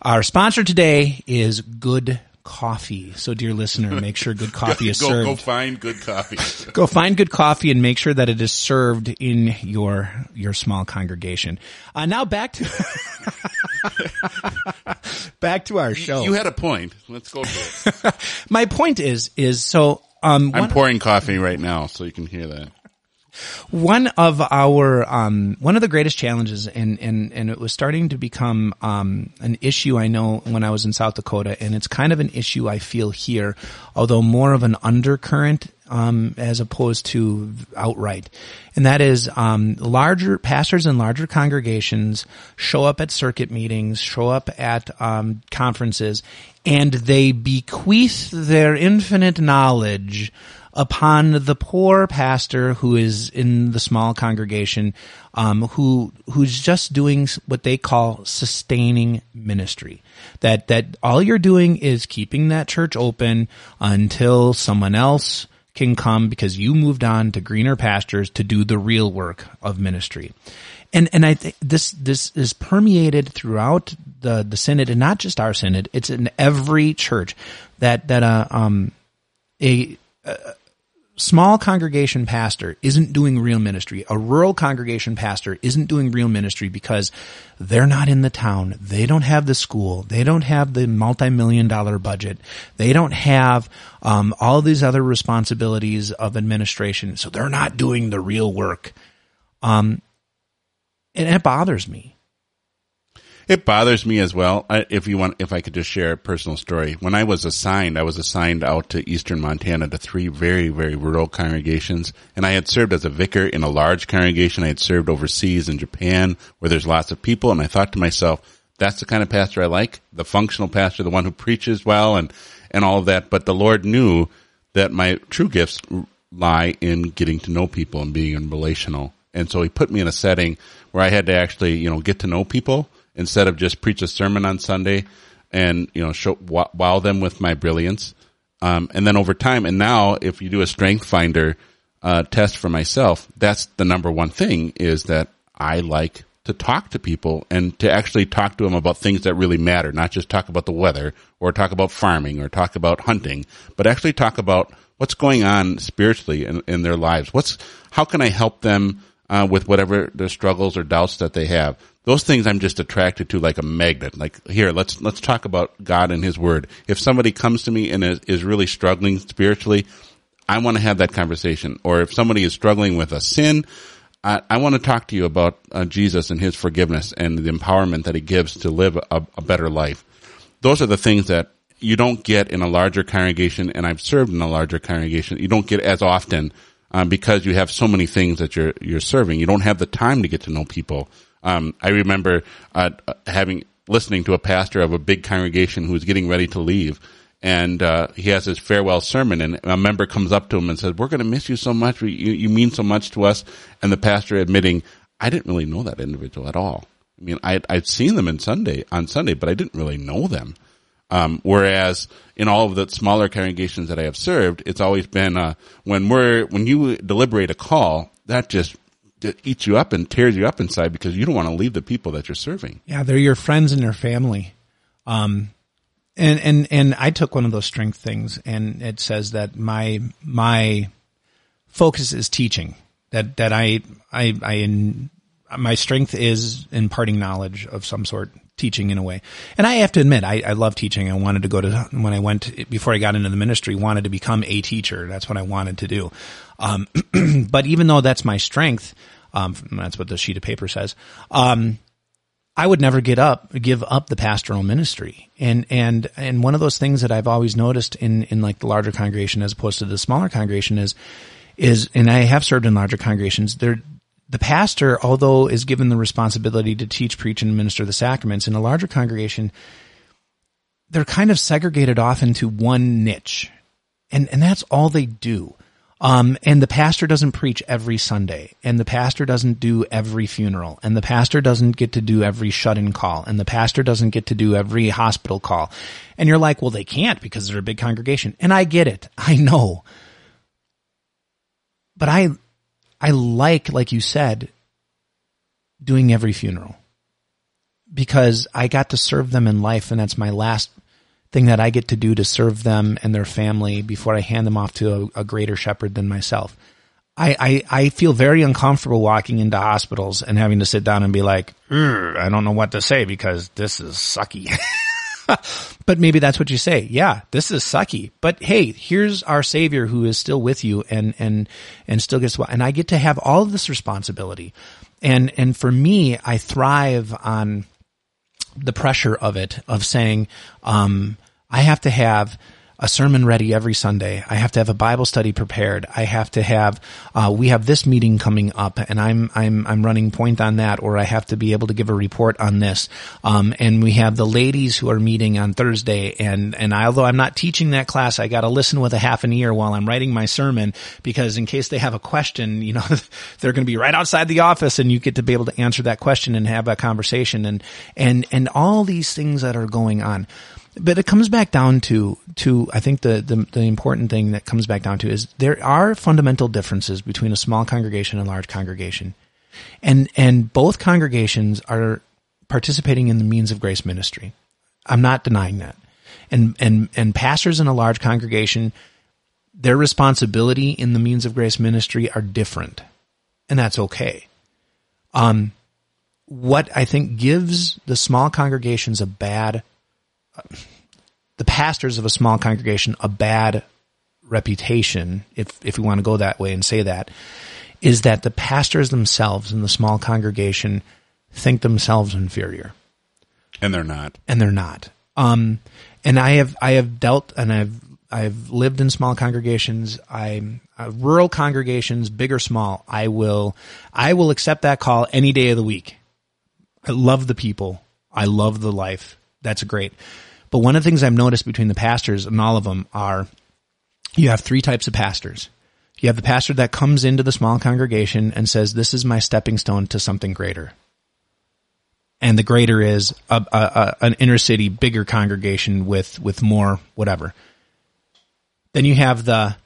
our sponsor today is good coffee. So dear listener, make sure good coffee is
go,
served.
Go find good coffee.
go find good coffee and make sure that it is served in your your small congregation. Uh, now back to back to our show.
You had a point. Let's go.
My point is is so um,
I'm pouring coffee right now, so you can hear that.
One of our um, one of the greatest challenges, and and and it was starting to become um, an issue. I know when I was in South Dakota, and it's kind of an issue I feel here, although more of an undercurrent um, as opposed to outright. And that is um, larger pastors and larger congregations show up at circuit meetings, show up at um, conferences, and they bequeath their infinite knowledge upon the poor pastor who is in the small congregation, um, who who's just doing what they call sustaining ministry. That that all you're doing is keeping that church open until someone else can come because you moved on to greener pastures to do the real work of ministry. And and I think this this is permeated throughout the the synod and not just our synod. It's in every church that that uh, um a, a small congregation pastor isn't doing real ministry. A rural congregation pastor isn't doing real ministry because they're not in the town. They don't have the school. They don't have the multi-million dollar budget. They don't have um, all these other responsibilities of administration. So they're not doing the real work. Um, and it bothers me.
It bothers me as well. I, if you want, if I could just share a personal story. When I was assigned, I was assigned out to eastern Montana to three very, very rural congregations. And I had served as a vicar in a large congregation. I had served overseas in Japan where there's lots of people. And I thought to myself, that's the kind of pastor I like. The functional pastor, the one who preaches well and, and all of that. But the Lord knew that my true gifts lie in getting to know people and being relational. And so he put me in a setting where I had to actually, you know, get to know people instead of just preach a sermon on Sunday and, you know, show, wow them with my brilliance. Um, and then over time, and now if you do a strength finder, uh, test for myself, that's the number one thing is that I like to talk to people and to actually talk to them about things that really matter, not just talk about the weather or talk about farming or talk about hunting, but actually talk about what's going on spiritually in, in their lives. What's, how can I help them uh, with whatever their struggles or doubts that they have? Those things I'm just attracted to like a magnet. Like here, let's, let's talk about God and His Word. If somebody comes to me and is, is really struggling spiritually, I want to have that conversation. Or if somebody is struggling with a sin, I, I want to talk to you about uh, Jesus and his forgiveness and the empowerment that he gives to live a, a better life. Those are the things that you don't get in a larger congregation, and I've served in a larger congregation. You don't get as often um, because you have so many things that you're you're serving. You don't have the time to get to know people. Um, I remember uh, having listening to a pastor of a big congregation who was getting ready to leave, and uh, he has his farewell sermon, and a member comes up to him and says, "We're going to miss you so much. You, you mean so much to us." And the pastor admitting, "I didn't really know that individual at all. I mean, I, I'd seen them in Sunday on Sunday, but I didn't really know them." Um, whereas in all of the smaller congregations that I have served, it's always been uh, when we're when you deliberate a call, that just eats you up and tears you up inside because you don't want to leave the people that you're serving.
Yeah, they're your friends and your family. Um, and and and I took one of those strength things, and it says that my my focus is teaching. That that I I I in, my strength is imparting knowledge of some sort, teaching in a way. And I have to admit, I, I love teaching. I wanted to go to when I went before I got into the ministry, wanted to become a teacher. That's what I wanted to do. Um, but even though that's my strength, um, that's what the sheet of paper says. Um, I would never get up, give up the pastoral ministry. And, and, and one of those things that I've always noticed in, in like the larger congregation as opposed to the smaller congregation is, is, and I have served in larger congregations, there, the pastor, although is given the responsibility to teach, preach, and minister the sacraments in a larger congregation, they're kind of segregated off into one niche. And, and that's all they do. Um, and the pastor doesn't preach every Sunday, and the pastor doesn't do every funeral, and the pastor doesn't get to do every shut-in call, and the pastor doesn't get to do every hospital call. And you're like, well, they can't because they're a big congregation. And I get it. I know. But I, I like, like you said, doing every funeral because I got to serve them in life and that's my last thing that I get to do to serve them and their family before I hand them off to a, a greater shepherd than myself. I, I, I, feel very uncomfortable walking into hospitals and having to sit down and be like, I don't know what to say because this is sucky. but maybe that's what you say. Yeah, this is sucky. But hey, here's our savior who is still with you and, and, and still gets well. And I get to have all of this responsibility. And, and for me, I thrive on the pressure of it, of saying, um, I have to have a sermon ready every Sunday. I have to have a Bible study prepared. I have to have, uh, we have this meeting coming up and I'm, I'm, I'm running point on that or I have to be able to give a report on this. Um, and we have the ladies who are meeting on Thursday and, and although I'm not teaching that class, I got to listen with a half an ear while I'm writing my sermon because in case they have a question, you know, they're going to be right outside the office and you get to be able to answer that question and have a conversation and, and, and all these things that are going on but it comes back down to to I think the, the, the important thing that comes back down to is there are fundamental differences between a small congregation and large congregation, and and both congregations are participating in the means of grace ministry. I'm not denying that, and and and pastors in a large congregation, their responsibility in the means of grace ministry are different, and that's okay. Um, what I think gives the small congregations a bad the pastors of a small congregation a bad reputation, if if we want to go that way and say that, is that the pastors themselves in the small congregation think themselves inferior.
And they're not.
and they're not. Um, and I have I have dealt and I've I've lived in small congregations. I'm uh, rural congregations, big or small. I will I will accept that call any day of the week. I love the people. I love the life. That's great. But one of the things I've noticed between the pastors and all of them are you have three types of pastors. You have the pastor that comes into the small congregation and says, "This is my stepping stone to something greater." and the greater is a, a, a, an inner city bigger congregation with with more whatever. Then you have the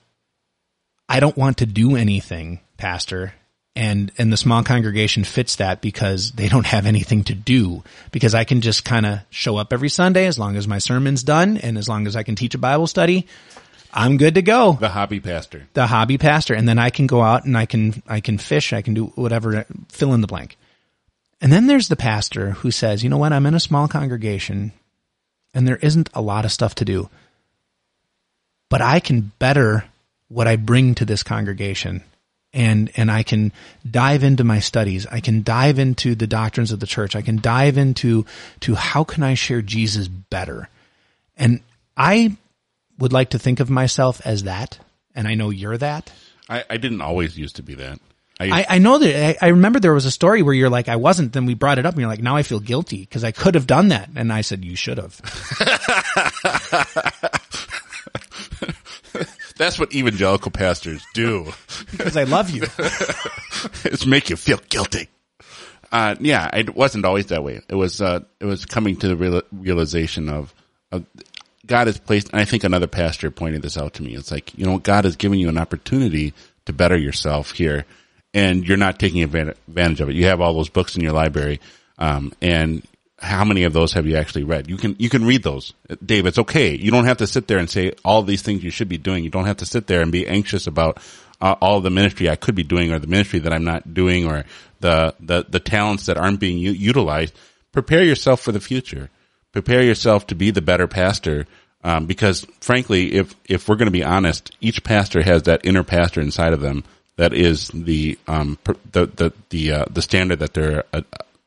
I don't want to do anything, pastor, and and the small congregation fits that because they don't have anything to do because I can just kind of show up every Sunday as long as my sermon's done and as long as I can teach a Bible study, I'm good to go
The hobby pastor.
the hobby pastor and then I can go out and I can I can fish, I can do whatever fill in the blank. And then there's the pastor who says, "You know what? I'm in a small congregation and there isn't a lot of stuff to do. But I can better what I bring to this congregation and and I can dive into my studies. I can dive into the doctrines of the church. I can dive into to how can I share Jesus better. And I would like to think of myself as that, and I know you're that.
I, I didn't always used to be that. I,
I, I know that I, I remember there was a story where you're like, I wasn't. Then we brought it up and you're like, now I feel guilty because I could have done that. And I said, you should have.
that's what evangelical pastors do.
because I love you.
it's make you feel guilty. Uh, yeah, it wasn't always that way. It was, uh, it was coming to the real, realization of, of God has placed, and I think another pastor pointed this out to me. It's like, you know, God has given you an opportunity to better yourself here and you're not taking advantage of it. You have all those books in your library. Um, and how many of those have you actually read? You can, you can read those. Dave, it's okay. You don't have to sit there and say all these things you should be doing. You don't have to sit there and be anxious about uh, all the ministry I could be doing or the ministry that I'm not doing or the, the, the talents that aren't being u- utilized. Prepare yourself for the future. Prepare yourself to be the better pastor. Um, because frankly, if, if we're going to be honest, each pastor has that inner pastor inside of them that is the, um, the, the, the, uh, the standard that they're uh,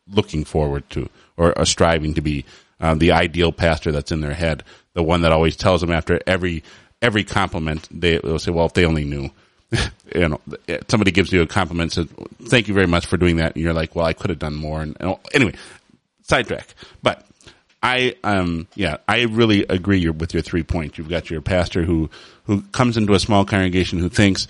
looking forward to or uh, striving to be, uh, the ideal pastor that's in their head. The one that always tells them after every, every compliment, they will say, well, if they only knew. you know, somebody gives you a compliment, says, "Thank you very much for doing that," and you're like, "Well, I could have done more." And, and anyway, sidetrack. But I, um, yeah, I really agree with your three points. You've got your pastor who who comes into a small congregation who thinks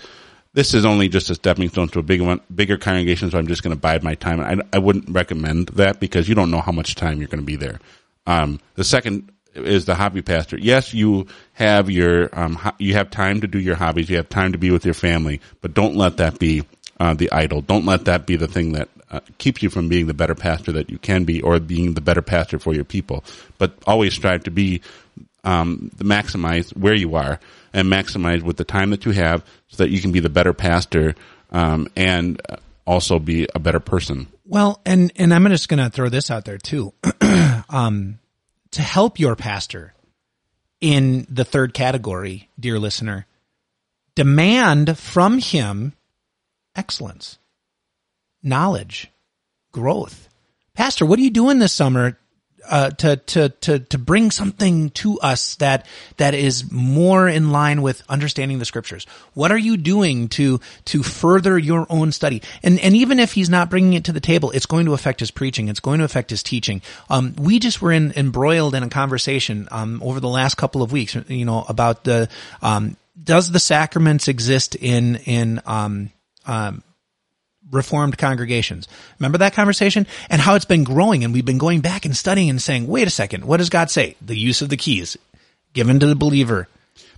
this is only just a stepping stone to a bigger one, bigger congregation, so I'm just going to bide my time. I, I wouldn't recommend that because you don't know how much time you're going to be there. Um, the second is the hobby pastor. Yes, you have your um, ho- you have time to do your hobbies. You have time to be with your family, but don't let that be uh, the idol. Don't let that be the thing that uh, keeps you from being the better pastor that you can be, or being the better pastor for your people. But always strive to be um, the maximize where you are and maximize with the time that you have, so that you can be the better pastor um, and also be a better person.
Well, and and I'm just going to throw this out there too. um, to help your pastor in the third category, dear listener, demand from him excellence, knowledge, growth. Pastor, what are you doing this summer uh, to to to to bring something to us that that is more in line with understanding the scriptures. What are you doing to to further your own study? And and even if he's not bringing it to the table, it's going to affect his preaching. It's going to affect his teaching. Um, we just were in, embroiled in a conversation um, over the last couple of weeks. You know about the um, does the sacraments exist in in um, um, reformed congregations. Remember that conversation and how it's been growing and we've been going back and studying and saying, wait a second, what does God say? The use of the keys given to the believer.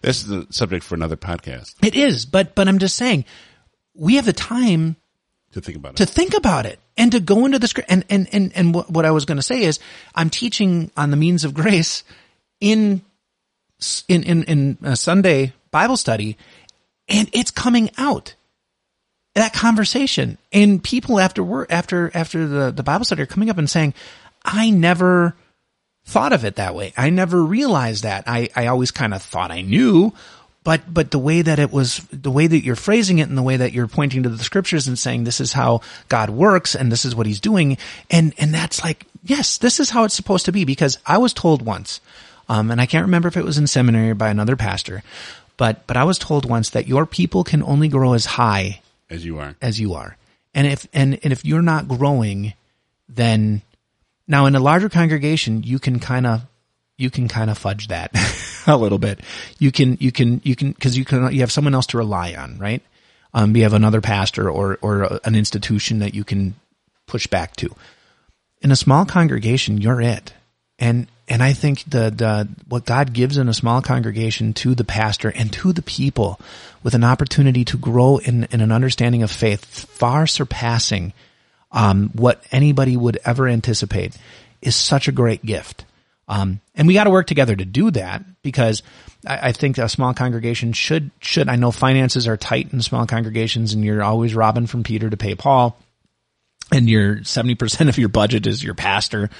This is the subject for another podcast
It is, but, but I'm just saying we have the time
to think about it, to
think about it and to go into the script. And, and, and, and what, what I was going to say is I'm teaching on the means of grace in, in, in, in a Sunday Bible study and it's coming out that conversation and people after work, after, after the, the Bible study are coming up and saying, I never thought of it that way. I never realized that. I, I always kind of thought I knew, but but the way that it was the way that you're phrasing it and the way that you're pointing to the scriptures and saying this is how God works and this is what he's doing and and that's like yes this is how it's supposed to be because I was told once um, and I can't remember if it was in seminary or by another pastor but but I was told once that your people can only grow as high
as you are
as you are and if and and if you're not growing then now in a larger congregation you can kind of you can kind of fudge that a little bit. You can, you can, you can, cause you can, you have someone else to rely on, right? Um, you have another pastor or, or an institution that you can push back to. In a small congregation, you're it. And, and I think the, what God gives in a small congregation to the pastor and to the people with an opportunity to grow in, in an understanding of faith far surpassing, um, what anybody would ever anticipate is such a great gift. Um, and we got to work together to do that because I, I, think a small congregation should, should, I know finances are tight in small congregations and you're always robbing from Peter to pay Paul and your 70% of your budget is your pastor.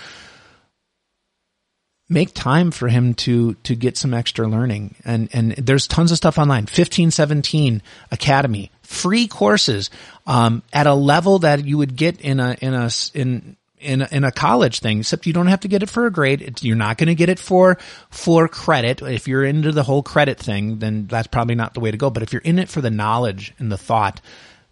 Make time for him to, to get some extra learning. And, and there's tons of stuff online. 1517 Academy, free courses, um, at a level that you would get in a, in a, in, in in a college thing, except you don't have to get it for a grade. You're not going to get it for for credit. If you're into the whole credit thing, then that's probably not the way to go. But if you're in it for the knowledge and the thought,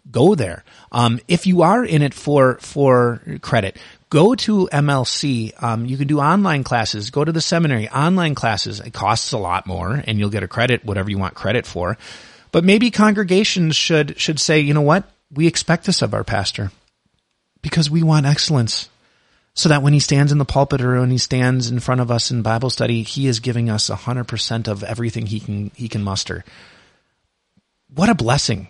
go there. Um, if you are in it for for credit, go to MLC. Um, you can do online classes. Go to the seminary. Online classes. It costs a lot more, and you'll get a credit whatever you want credit for. But maybe congregations should should say, you know what, we expect this of our pastor because we want excellence so that when he stands in the pulpit or when he stands in front of us in Bible study, he is giving us hundred percent of everything he can, he can muster. What a blessing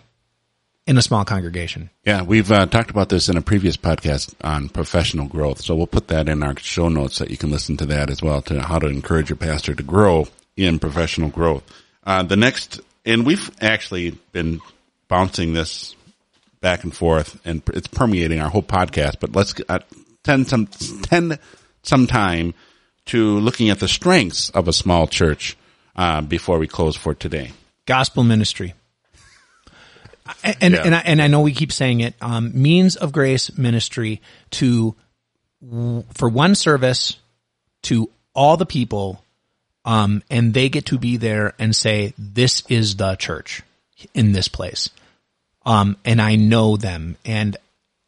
in a small congregation.
Yeah, we've uh, talked about this in a previous podcast on professional growth. So we'll put that in our show notes that you can listen to that as well to how to encourage your pastor to grow in professional growth. Uh, the next, and we've actually been bouncing this back and forth and it's permeating our whole podcast, but let's, uh, tend some tend some time to looking at the strengths of a small church uh, before we close for today.
Gospel ministry. And yeah. and, I, and I know we keep saying it. Um, means of grace ministry to for one service to all the people, um, and they get to be there and say, "This is the church in this place," um, and I know them, and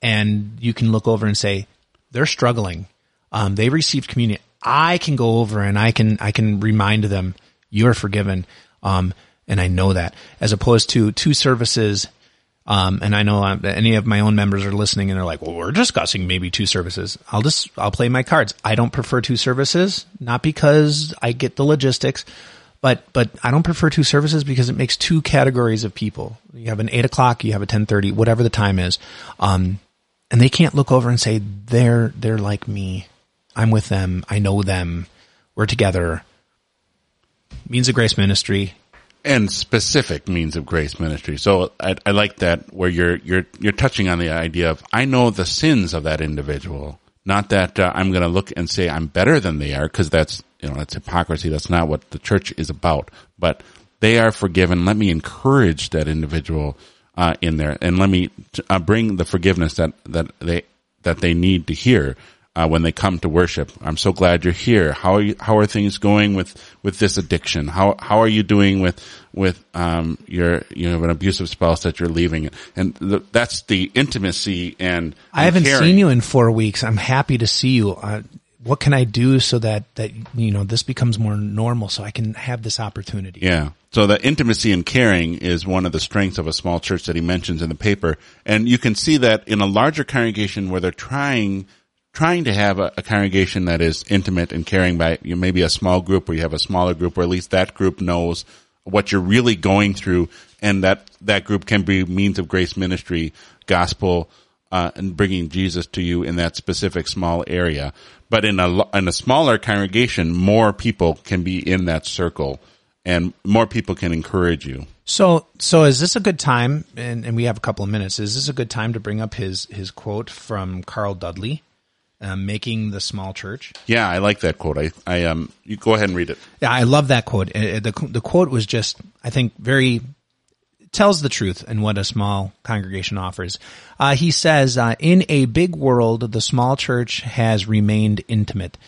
and you can look over and say, they're struggling. Um, they received communion. I can go over and I can, I can remind them you're forgiven. Um, and I know that as opposed to two services. Um, and I know I'm, uh, any of my own members are listening and they're like, well, we're discussing maybe two services. I'll just, I'll play my cards. I don't prefer two services, not because I get the logistics, but, but I don't prefer two services because it makes two categories of people. You have an eight o'clock, you have a 1030, whatever the time is. Um, and they can't look over and say they're they're like me. I'm with them. I know them. We're together. Means of Grace Ministry
and specific means of grace ministry. So I, I, like that where you're you're you're touching on the idea of I know the sins of that individual, not that uh, I'm going to look and say I'm better than they are because that's you know that's hypocrisy. That's not what the church is about. But they are forgiven. Let me encourage that individual uh, in there, and let me uh, bring the forgiveness that that they that they need to hear uh, when they come to worship. I'm so glad you're here. How are you, how are things going with with this addiction? How how are you doing with with um, your you have an abusive spouse that you're leaving? And the, that's the intimacy and, and
I haven't
caring.
seen you in four weeks. I'm happy to see you. Uh, what can I do so that that you know this becomes more normal so I can have this opportunity?
Yeah. So the intimacy and caring is one of the strengths of a small church that he mentions in the paper. And you can see that in a larger congregation where they're trying, trying to have a, a congregation that is intimate and caring by you know, maybe a small group or you have a smaller group or at least that group knows what you're really going through and that, that group can be means of grace ministry, gospel, uh, and bringing Jesus to you in that specific small area. But in a, in a smaller congregation, more people can be in that circle and more people can encourage you.
So, so is this a good time? And, and we have a couple of minutes. Is this a good time to bring up his his quote from Carl Dudley? Um, making the small church.
Yeah, I like that quote. I, I um, you go ahead and read it.
Yeah, I love that quote. Uh, the the quote was just, I think, very tells the truth and what a small congregation offers. Uh, he says, uh, "In a big world, the small church has remained intimate."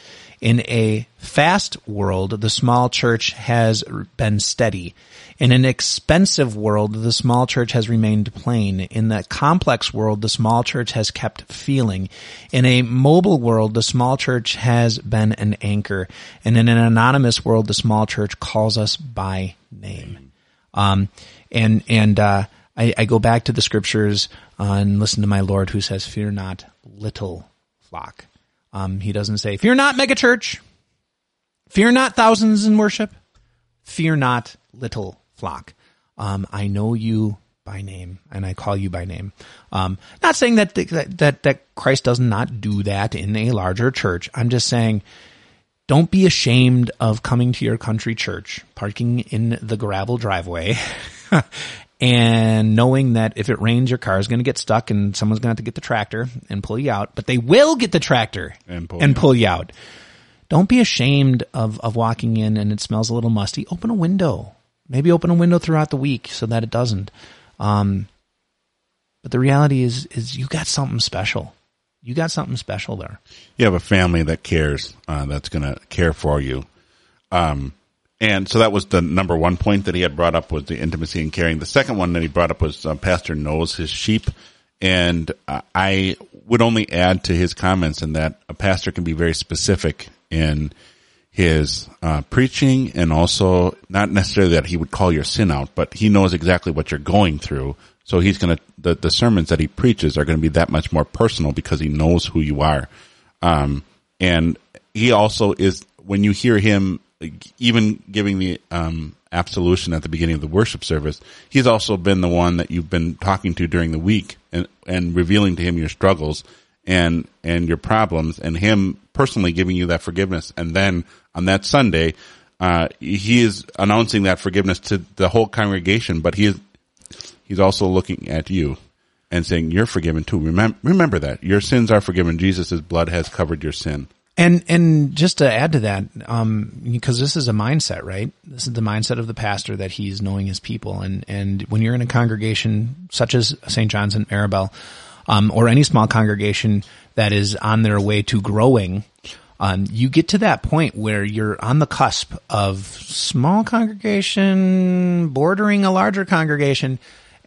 In a fast world, the small church has been steady. In an expensive world, the small church has remained plain. In the complex world, the small church has kept feeling. In a mobile world, the small church has been an anchor. And in an anonymous world, the small church calls us by name. Um, and, and, uh, I, I, go back to the scriptures uh, and listen to my Lord who says, fear not little flock. Um, he doesn't say, fear not megachurch. Fear not thousands in worship. Fear not little flock. Um, I know you by name and I call you by name. Um, not saying that, that, that, that Christ does not do that in a larger church. I'm just saying, don't be ashamed of coming to your country church, parking in the gravel driveway, and knowing that if it rains, your car is going to get stuck and someone's going to have to get the tractor and pull you out, but they will get the tractor and pull, and you, pull out. you out. Don't be ashamed of, of walking in and it smells a little musty. Open a window. Maybe open a window throughout the week so that it doesn't. Um, but the reality is, is you got something special. You got something special there.
You have a family that cares, uh, that's going to care for you. Um, and so that was the number one point that he had brought up was the intimacy and caring. The second one that he brought up was uh, pastor knows his sheep. And uh, I would only add to his comments in that a pastor can be very specific in his uh, preaching and also not necessarily that he would call your sin out, but he knows exactly what you're going through. So he's going to, the, the sermons that he preaches are going to be that much more personal because he knows who you are. Um, and he also is, when you hear him even giving the um, absolution at the beginning of the worship service, he's also been the one that you've been talking to during the week and, and revealing to him your struggles and and your problems, and him personally giving you that forgiveness. And then on that Sunday, uh, he is announcing that forgiveness to the whole congregation, but he is he's also looking at you and saying, "You're forgiven too." Remember, remember that your sins are forgiven. Jesus' blood has covered your sin.
And and just to add to that, um, because this is a mindset, right? This is the mindset of the pastor that he's knowing his people, and and when you're in a congregation such as St. John's and Maribel, um, or any small congregation that is on their way to growing, um, you get to that point where you're on the cusp of small congregation bordering a larger congregation,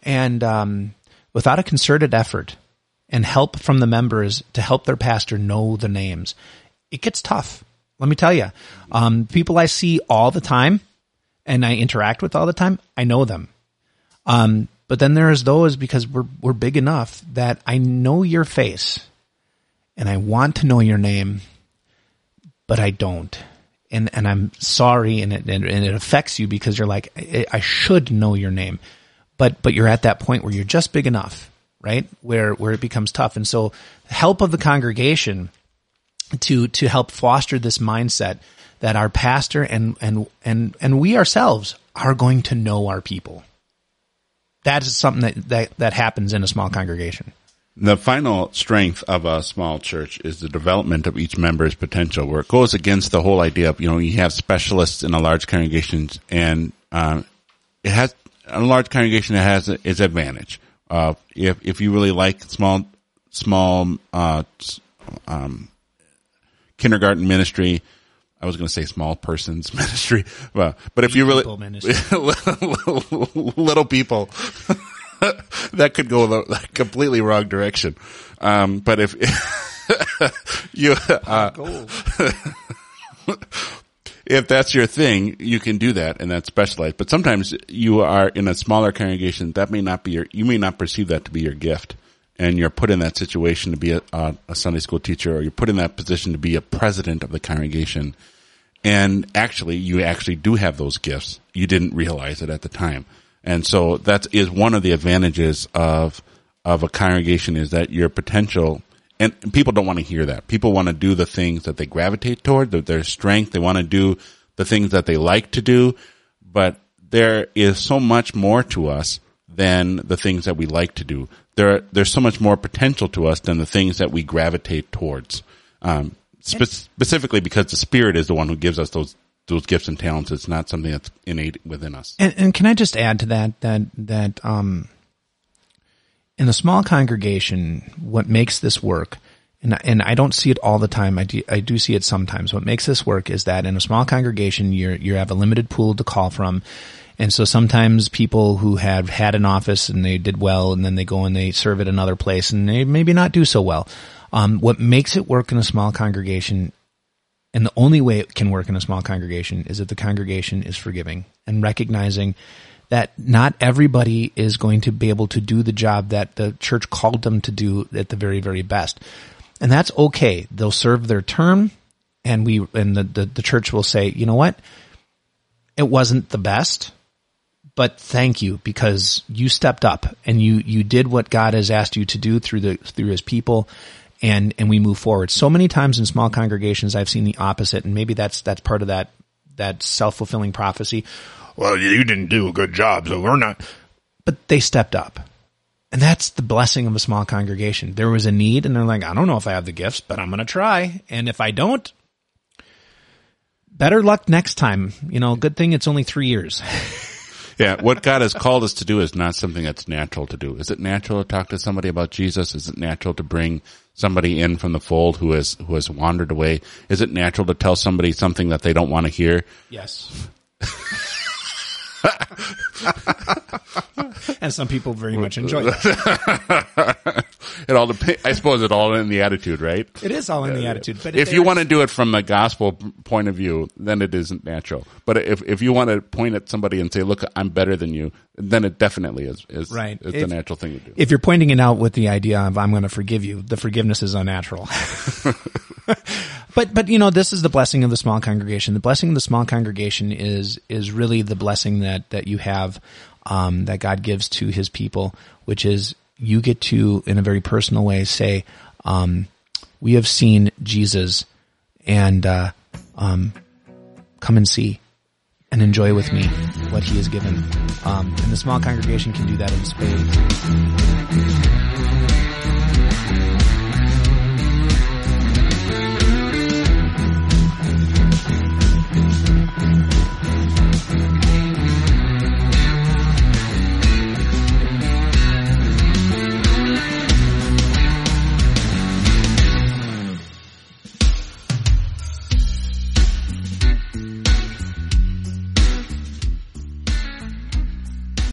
and um, without a concerted effort and help from the members to help their pastor know the names it gets tough. Let me tell you, um, people I see all the time and I interact with all the time, I know them. Um, but then there's those because we're, we're big enough that I know your face and I want to know your name, but I don't. And, and I'm sorry and it, and, it affects you because you're like, I, I should know your name, but, but you're at that point where you're just big enough, right? Where, where it becomes tough. And so help of the congregation to to help foster this mindset that our pastor and and and and we ourselves are going to know our people. That is something that that, that happens in a small congregation.
The final strength of a small church is the development of each member's potential, where it goes against the whole idea of you know you have specialists in a large congregation, and uh, it has a large congregation that has its advantage. Uh, if if you really like small small uh, um, kindergarten ministry. I was going to say small persons ministry, but, but if you really little people, that could go the completely wrong direction. Um, but if you, uh, if that's your thing, you can do that and that's specialized. But sometimes you are in a smaller congregation. That may not be your, you may not perceive that to be your gift and you're put in that situation to be a, a, Sunday school teacher, or you're put in that position to be a president of the congregation, and actually, you actually do have those gifts. You didn't realize it at the time, and so that is one of the advantages of of a congregation is that your potential. And people don't want to hear that. People want to do the things that they gravitate toward, their strength. They want to do the things that they like to do, but there is so much more to us than the things that we like to do there there's so much more potential to us than the things that we gravitate towards. Um, spe- specifically because the Spirit is the one who gives us those those gifts and talents. It's not something that's innate within us.
And, and can I just add to that that that um, in a small congregation, what makes this work, and and I don't see it all the time. I do, I do see it sometimes. What makes this work is that in a small congregation, you you have a limited pool to call from. And so sometimes people who have had an office and they did well and then they go and they serve at another place and they maybe not do so well. Um, what makes it work in a small congregation and the only way it can work in a small congregation is if the congregation is forgiving and recognizing that not everybody is going to be able to do the job that the church called them to do at the very, very best. And that's okay. They'll serve their term and we, and the, the, the church will say, you know what? It wasn't the best, but thank you because you stepped up and you, you did what God has asked you to do through the, through his people and, and we move forward. So many times in small congregations, I've seen the opposite and maybe that's, that's part of that, that self-fulfilling prophecy. Well, you didn't do a good job, so we're not, but they stepped up. And that's the blessing of a small congregation. There was a need and they're like, I don't know if I have the gifts, but I'm going to try. And if I don't, better luck next time. You know, good thing it's only three years.
Yeah, what God has called us to do is not something that's natural to do. Is it natural to talk to somebody about Jesus? Is it natural to bring somebody in from the fold who has who has wandered away? Is it natural to tell somebody something that they don't want to hear?
Yes. and some people very much enjoy that.
it all depends. I suppose it all in the attitude, right?
It is all in the attitude. But
If you want to do it from a gospel point of view, then it isn't natural. But if if you want to point at somebody and say, "Look, I'm better than you," then it definitely is is
Right.
It's
If-
the natural thing to do.
if you're pointing it out with the idea of I'm going to forgive you, the forgiveness is unnatural. but but you know this is the blessing of the small congregation. The blessing of the small congregation is is really the blessing that that you have um, that God gives to His people, which is you get to in a very personal way say, um, "We have seen Jesus," and uh, um, come and see and enjoy with me what He has given. Um, and the small congregation can do that in spades.